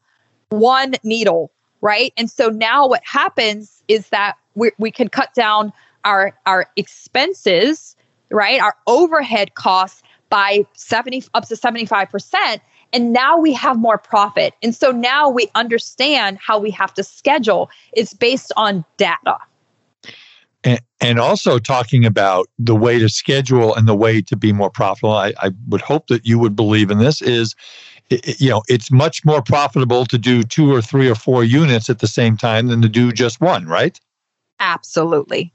Speaker 3: one needle, right? And so now what happens is that we, we can cut down our, our expenses, right? Our overhead costs by 70 up to 75%. And now we have more profit. And so now we understand how we have to schedule. It's based on data.
Speaker 1: And, and also talking about the way to schedule and the way to be more profitable. I, I would hope that you would believe in this is it, you know it's much more profitable to do two or three or four units at the same time than to do just one right
Speaker 3: absolutely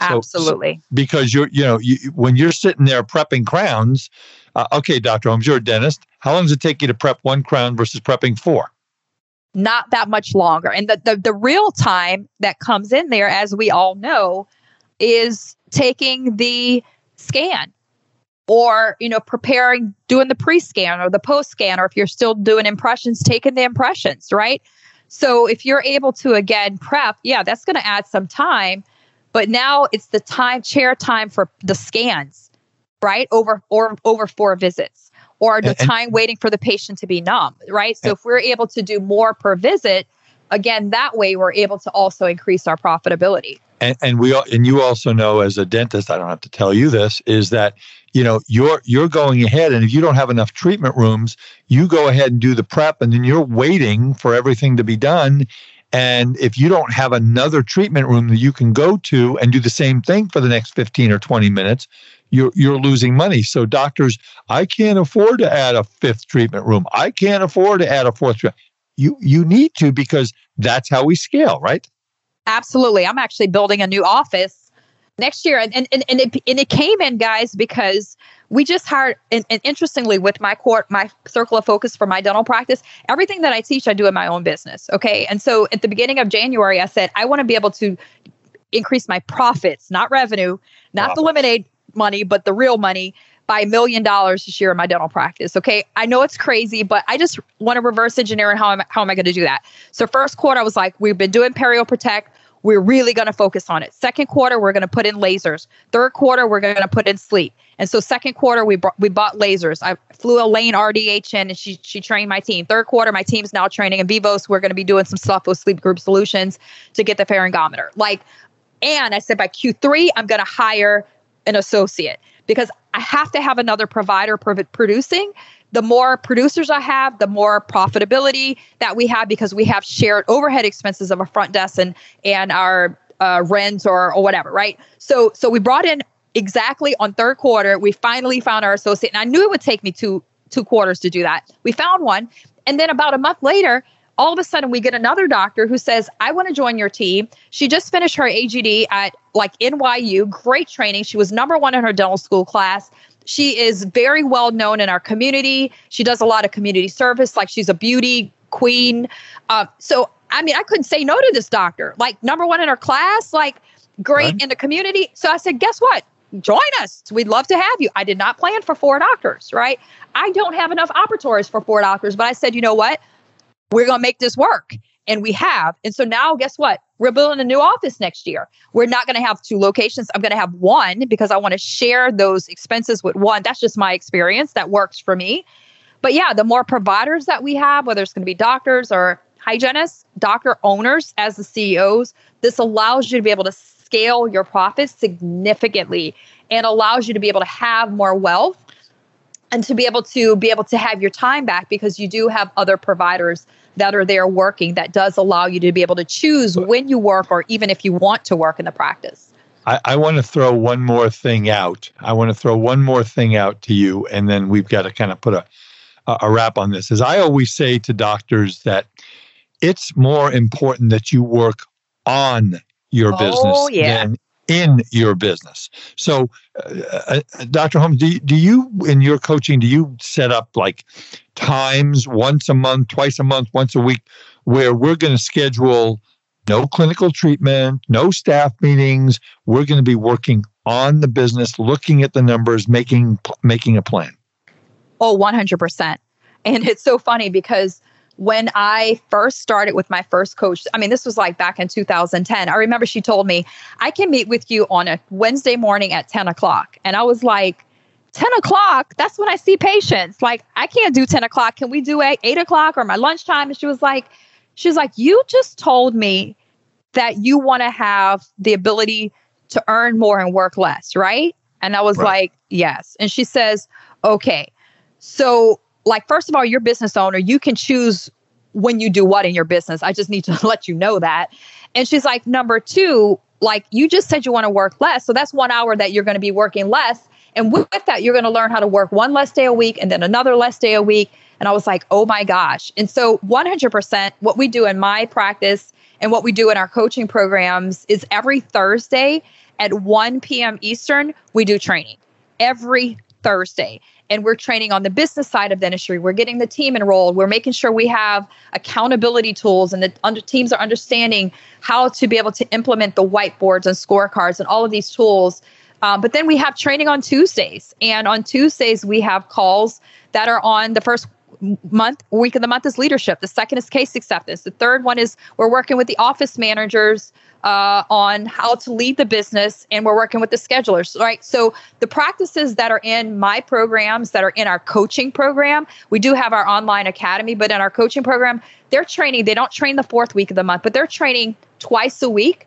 Speaker 3: absolutely
Speaker 1: so, because you're you know you, when you're sitting there prepping crowns uh, okay dr holmes you're a dentist how long does it take you to prep one crown versus prepping four?
Speaker 3: Not that much longer. And the, the, the real time that comes in there, as we all know, is taking the scan. or you know preparing doing the pre-scan or the post-scan or if you're still doing impressions taking the impressions right so if you're able to again prep yeah that's going to add some time but now it's the time chair time for the scans right? Over or over four visits or the and, time waiting for the patient to be numb right? So if we're able to do more per visit again that way we're able to also increase our profitability.
Speaker 1: And, and we and you also know as a dentist i don't have to tell you this is that you know you're you're going ahead and if you don't have enough treatment rooms you go ahead and do the prep and then you're waiting for everything to be done. And if you don't have another treatment room that you can go to and do the same thing for the next 15 or 20 minutes you're you're losing money so doctors i can't afford to add a fifth treatment room i can't afford to add a fourth you you need to because that's how we scale right
Speaker 3: absolutely i'm actually building a new office next year. And, and, and, it, and it came in, guys, because we just hired, and, and interestingly, with my court, my circle of focus for my dental practice, everything that I teach, I do in my own business. Okay. And so at the beginning of January, I said, I want to be able to increase my profits, not revenue, not wow. the lemonade money, but the real money by a million dollars this year in my dental practice. Okay. I know it's crazy, but I just want to reverse engineer and how am, how am I going to do that? So first quarter, I was like, we've been doing Perio Protect we're really going to focus on it. Second quarter, we're going to put in lasers. Third quarter, we're going to put in sleep. And so second quarter, we brought, we bought lasers. I flew Elaine RDH in and she, she trained my team. Third quarter, my team's now training in Vivos. We're going to be doing some stuff with Sleep Group Solutions to get the pharyngometer. Like, and I said by Q3, I'm going to hire an associate because I have to have another provider producing the more producers I have, the more profitability that we have because we have shared overhead expenses of a front desk and and our uh, or or whatever, right? So so we brought in exactly on third quarter. We finally found our associate, and I knew it would take me two two quarters to do that. We found one, and then about a month later. All of a sudden, we get another doctor who says, I want to join your team. She just finished her AGD at like NYU, great training. She was number one in her dental school class she is very well known in our community. She does a lot of community service, like she's a beauty queen. Uh, so, I mean, I couldn't say no to this doctor. Like, number one in her class, like, great right. in the community. So I said, guess what? Join us. We'd love to have you. I did not plan for four doctors, right? I don't have enough operatories for four doctors, but I said, you know what? We're going to make this work. And we have. And so now, guess what? We're building a new office next year. We're not going to have two locations. I'm going to have one because I want to share those expenses with one. That's just my experience. That works for me. But yeah, the more providers that we have, whether it's going to be doctors or hygienists, doctor owners as the CEOs, this allows you to be able to scale your profits significantly and allows you to be able to have more wealth and to be able to be able to have your time back because you do have other providers that are there working that does allow you to be able to choose when you work or even if you want to work in the practice.
Speaker 1: I, I want to throw one more thing out. I want to throw one more thing out to you, and then we've got to kind of put a a wrap on this. As I always say to doctors that it's more important that you work on your oh, business yeah. than in your business. So, uh, uh Dr. Holmes, do, do you, in your coaching, do you set up like times once a month, twice a month, once a week, where we're going to schedule no clinical treatment, no staff meetings. We're going to be working on the business, looking at the numbers, making making a plan.
Speaker 3: Oh, 100%. And it's so funny because when I first started with my first coach, I mean, this was like back in 2010. I remember she told me, I can meet with you on a Wednesday morning at 10 o'clock. And I was like, 10 o'clock, that's when I see patients. Like, I can't do 10 o'clock. Can we do eight, 8 o'clock or my lunchtime? And she was like, she was like, you just told me that you want to have the ability to earn more and work less, right? And I was right. like, yes. And she says, okay. So, like, first of all, you're business owner. You can choose when you do what in your business. I just need to let you know that. And she's like, number two, like, you just said you want to work less. So that's one hour that you're going to be working less. And with that, you're going to learn how to work one less day a week and then another less day a week. And I was like, oh my gosh. And so 100% what we do in my practice and what we do in our coaching programs is every Thursday at 1 p.m. Eastern, we do training every Thursday. And we're training on the business side of dentistry. We're getting the team enrolled. We're making sure we have accountability tools and the under, teams are understanding how to be able to implement the whiteboards and scorecards and all of these tools Um, but then we have training on Tuesdays. And on Tuesdays, we have calls that are on the first month week of the month is leadership the second is case acceptance the third one is we're working with the office managers uh, on how to lead the business and we're working with the schedulers right? So the practices that are in my programs that are in our coaching program we do have our online academy but in our coaching program they're training they don't train the fourth week of the month but they're training twice a week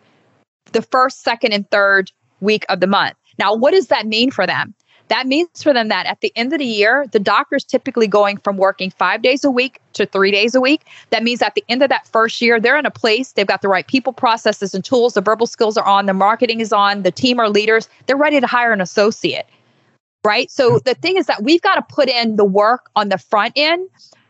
Speaker 3: the first second and third week of the month. Now what does that mean for them that means for them that at the end of the year, the doctor's typically going from working five days a week to three days a week. That means at the end of that first year, they're in a place, they've got the right people, processes, and tools. The verbal skills are on, the marketing is on, the team are leaders. They're ready to hire an associate, right? So the thing is that we've got to put in the work on the front end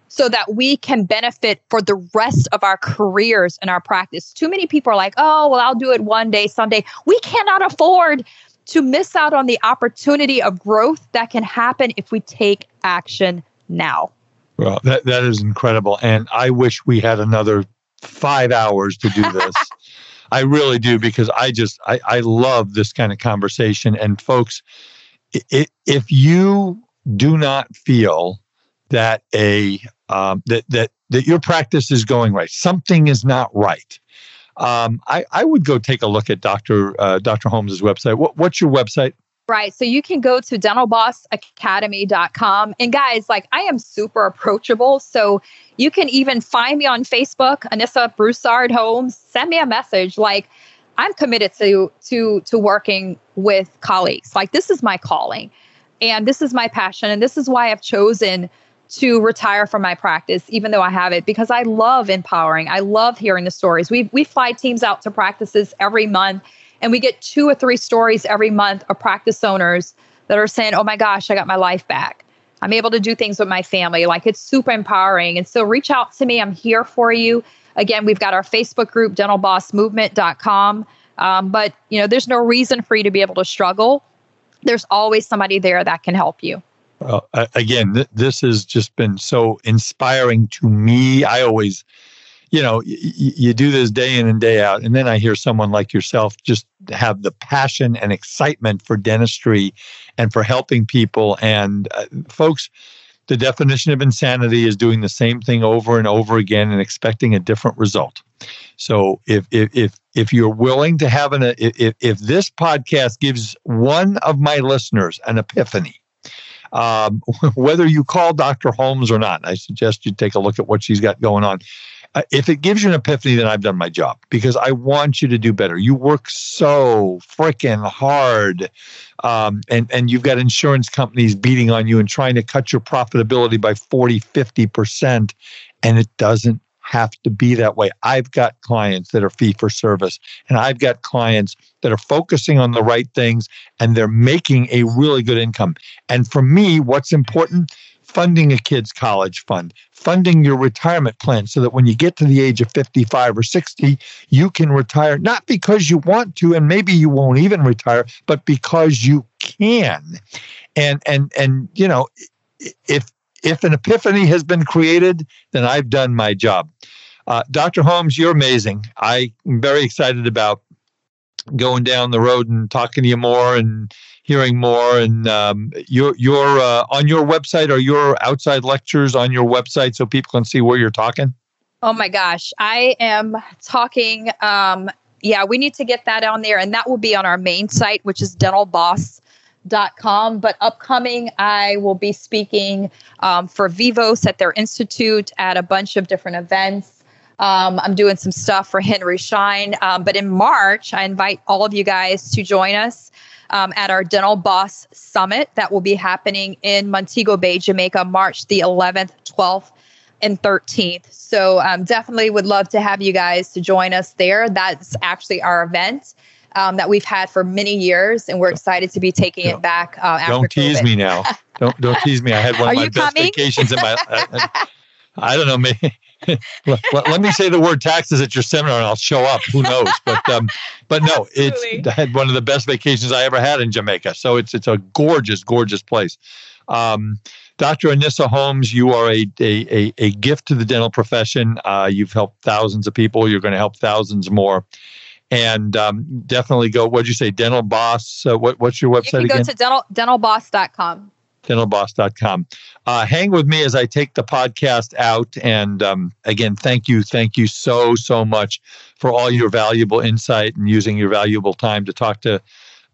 Speaker 3: so that we can benefit for the rest of our careers and our practice. Too many people are like, oh, well, I'll do it one day, someday. We cannot afford to miss out on the opportunity of growth that can happen if we take action now.
Speaker 1: Well, that, that is incredible. And I wish we had another five hours to do this. I really do because I just I, I love this kind of conversation. And folks, it, if you do not feel that a um, that that that your practice is going right, something is not right um, I, I would go take a look at Dr. Uh, Dr. Holmes's website. What, what's your website?
Speaker 3: Right. So you can go to dentalbossacademy.com. And guys, like I am super approachable. So you can even find me on Facebook, Anissa Broussard Holmes. Send me a message. Like I'm committed to to to working with colleagues. Like this is my calling and this is my passion. And this is why I've chosen to retire from my practice, even though I have it, because I love empowering. I love hearing the stories. We we fly teams out to practices every month, and we get two or three stories every month of practice owners that are saying, "Oh my gosh, I got my life back. I'm able to do things with my family." Like it's super empowering. And so reach out to me. I'm here for you. Again, we've got our Facebook group, dentalbossmovement.com. Um, but you know, there's no reason for you to be able to struggle. There's always somebody there that can help you.
Speaker 1: Again, th- this has just been so inspiring to me. I always, you know, y- you do this day in and day out, and then I hear someone like yourself just have the passion and excitement for dentistry and for helping people. And uh, folks, the definition of insanity is doing the same thing over and over again and expecting a different result. So if if if, if you're willing to have an if if this podcast gives one of my listeners an epiphany um, whether you call Dr. Holmes or not. I suggest you take a look at what she's got going on. Uh, if it gives you an epiphany, then I've done my job because I want you to do better. You work so freaking hard, um, and, and you've got insurance companies beating on you and trying to cut your profitability by 40, 50%, and it doesn't have to be that way. I've got clients that are fee for service, and I've got clients that are focusing on the right things and they're making a really good income. And for me, what's important? Funding a kid's college fund, funding your retirement plan so that when you get to the age of 55 or 60, you can retire, not because you want to, and maybe you won't even retire, but because you can. And, and, and, you know, if if an epiphany has been created, then I've done my job. Uh, Dr. Holmes, you're amazing. I'm very excited about going down the road and talking to you more and hearing more. And um, you're, you're uh, on your website or your outside lectures on your website so people can see where you're talking?
Speaker 3: Oh my gosh. I am talking. Um, yeah, we need to get that on there. And that will be on our main site, which is Dental Boss com. But upcoming, I will be speaking um, for Vivos at their institute at a bunch of different events. Um, I'm doing some stuff for Henry Schein. Um, but in March, I invite all of you guys to join us um, at our Dental Boss Summit that will be happening in Montego Bay, Jamaica, March the 11th, 12th, and 13th. So um, definitely would love to have you guys to join us there. That's actually our event um, that we've had for many years, and we're excited to be taking it back. Uh,
Speaker 1: don't tease
Speaker 3: COVID.
Speaker 1: me now. Don't don't tease me. I had one
Speaker 3: Are
Speaker 1: of my best coming? vacations in my. I, I don't know. Maybe, let, let, me say the word taxes at your seminar, and I'll show up. Who knows? But um, but no, it's I had one of the best vacations I ever had in Jamaica. So it's it's a gorgeous, gorgeous place. Um, Dr. Anissa Holmes, you are a, a, a, gift to the dental profession. Uh, you've helped thousands of people. You're going to help thousands more. And um, definitely go. What'd you say, Dental Boss? Uh, what, what's your website
Speaker 3: you
Speaker 1: can
Speaker 3: again? Go to dental dentalboss.com.
Speaker 1: Dentalboss.com. Uh, hang with me as I take the podcast out. And um, again, thank you, thank you so so much for all your valuable insight and using your valuable time to talk to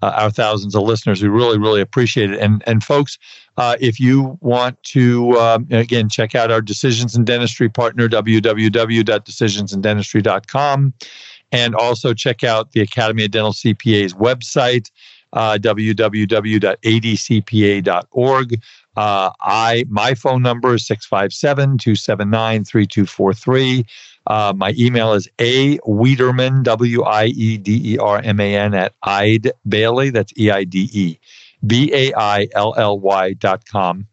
Speaker 1: uh, our thousands of listeners. We really, really appreciate it. And and folks, uh, if you want to um, again check out our Decisions in Dentistry partner, www.decisionsinDentistry.com, and also check out the Academy of Dental CPA's website. Uh, www.adcpa.org. Uh, I my phone number is 657-279-3243. Uh, my email is a Wiederman, W I E D E R M A N, at Eide Bailly. That's E I D E B A I L L Y dot com.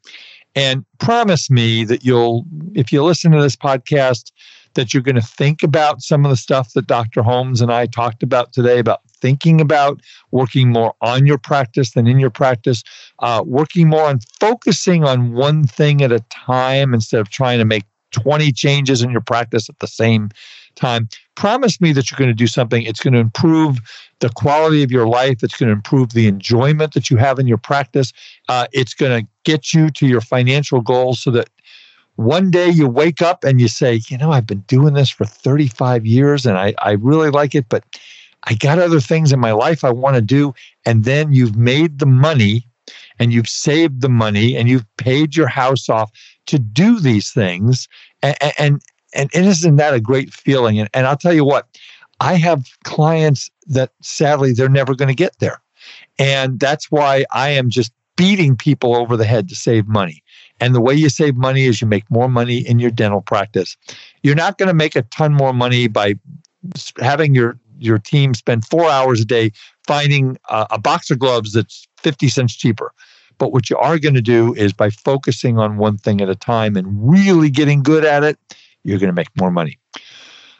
Speaker 1: And promise me that you'll, if you listen to this podcast, that you're going to think about some of the stuff that Dr. Holmes and I talked about today about thinking about working more on your practice than in your practice, uh, working more on focusing on one thing at a time instead of trying to make 20 changes in your practice at the same time. Promise me that you're going to do something. It's going to improve the quality of your life. It's going to improve the enjoyment that you have in your practice. Uh, it's going to get you to your financial goals so that one day you wake up and you say, you know, I've been doing this for 35 years and I, I really like it, but I got other things in my life I want to do. And then you've made the money and you've saved the money and you've paid your house off to do these things. And, and, and, isn't that a great feeling? And, and I'll tell you what, I have clients that sadly they're never going to get there. And that's why I am just beating people over the head to save money. And the way you save money is you make more money in your dental practice. You're not going to make a ton more money by having your your team spend four hours a day finding uh, a box of gloves that's 50 cents cheaper. But what you are going to do is by focusing on one thing at a time and really getting good at it, you're going to make more money.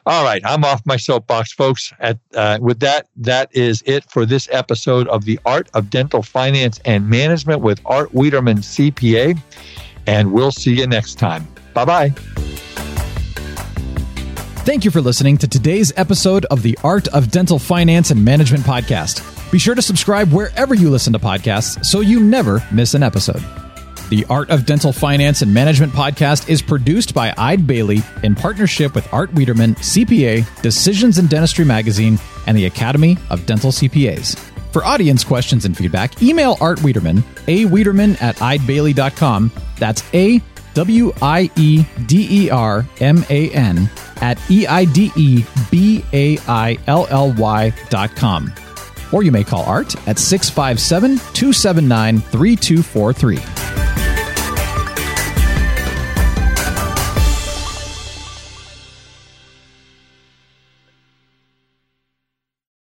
Speaker 1: All right, I'm off my soapbox, folks. At, uh, with that, that is it for this episode of the Art of Dental Finance and Management with Art Wiederman, CPA. And we'll see you next time. Bye bye.
Speaker 2: Thank you for listening to today's episode of the Art of Dental Finance and Management podcast. Be sure to subscribe wherever you listen to podcasts so you never miss an episode. The Art of Dental Finance and Management podcast is produced by Eide Bailly in partnership with Art Wiederman, CPA, Decisions in Dentistry Magazine, and the Academy of Dental CPAs. For audience questions and feedback, email Art Wiederman, a Wiederman at eidebailly.com. That's A W I E D E R M A N at E I D E B A I L L Y dot com. Or you may call Art at 657 279 3243.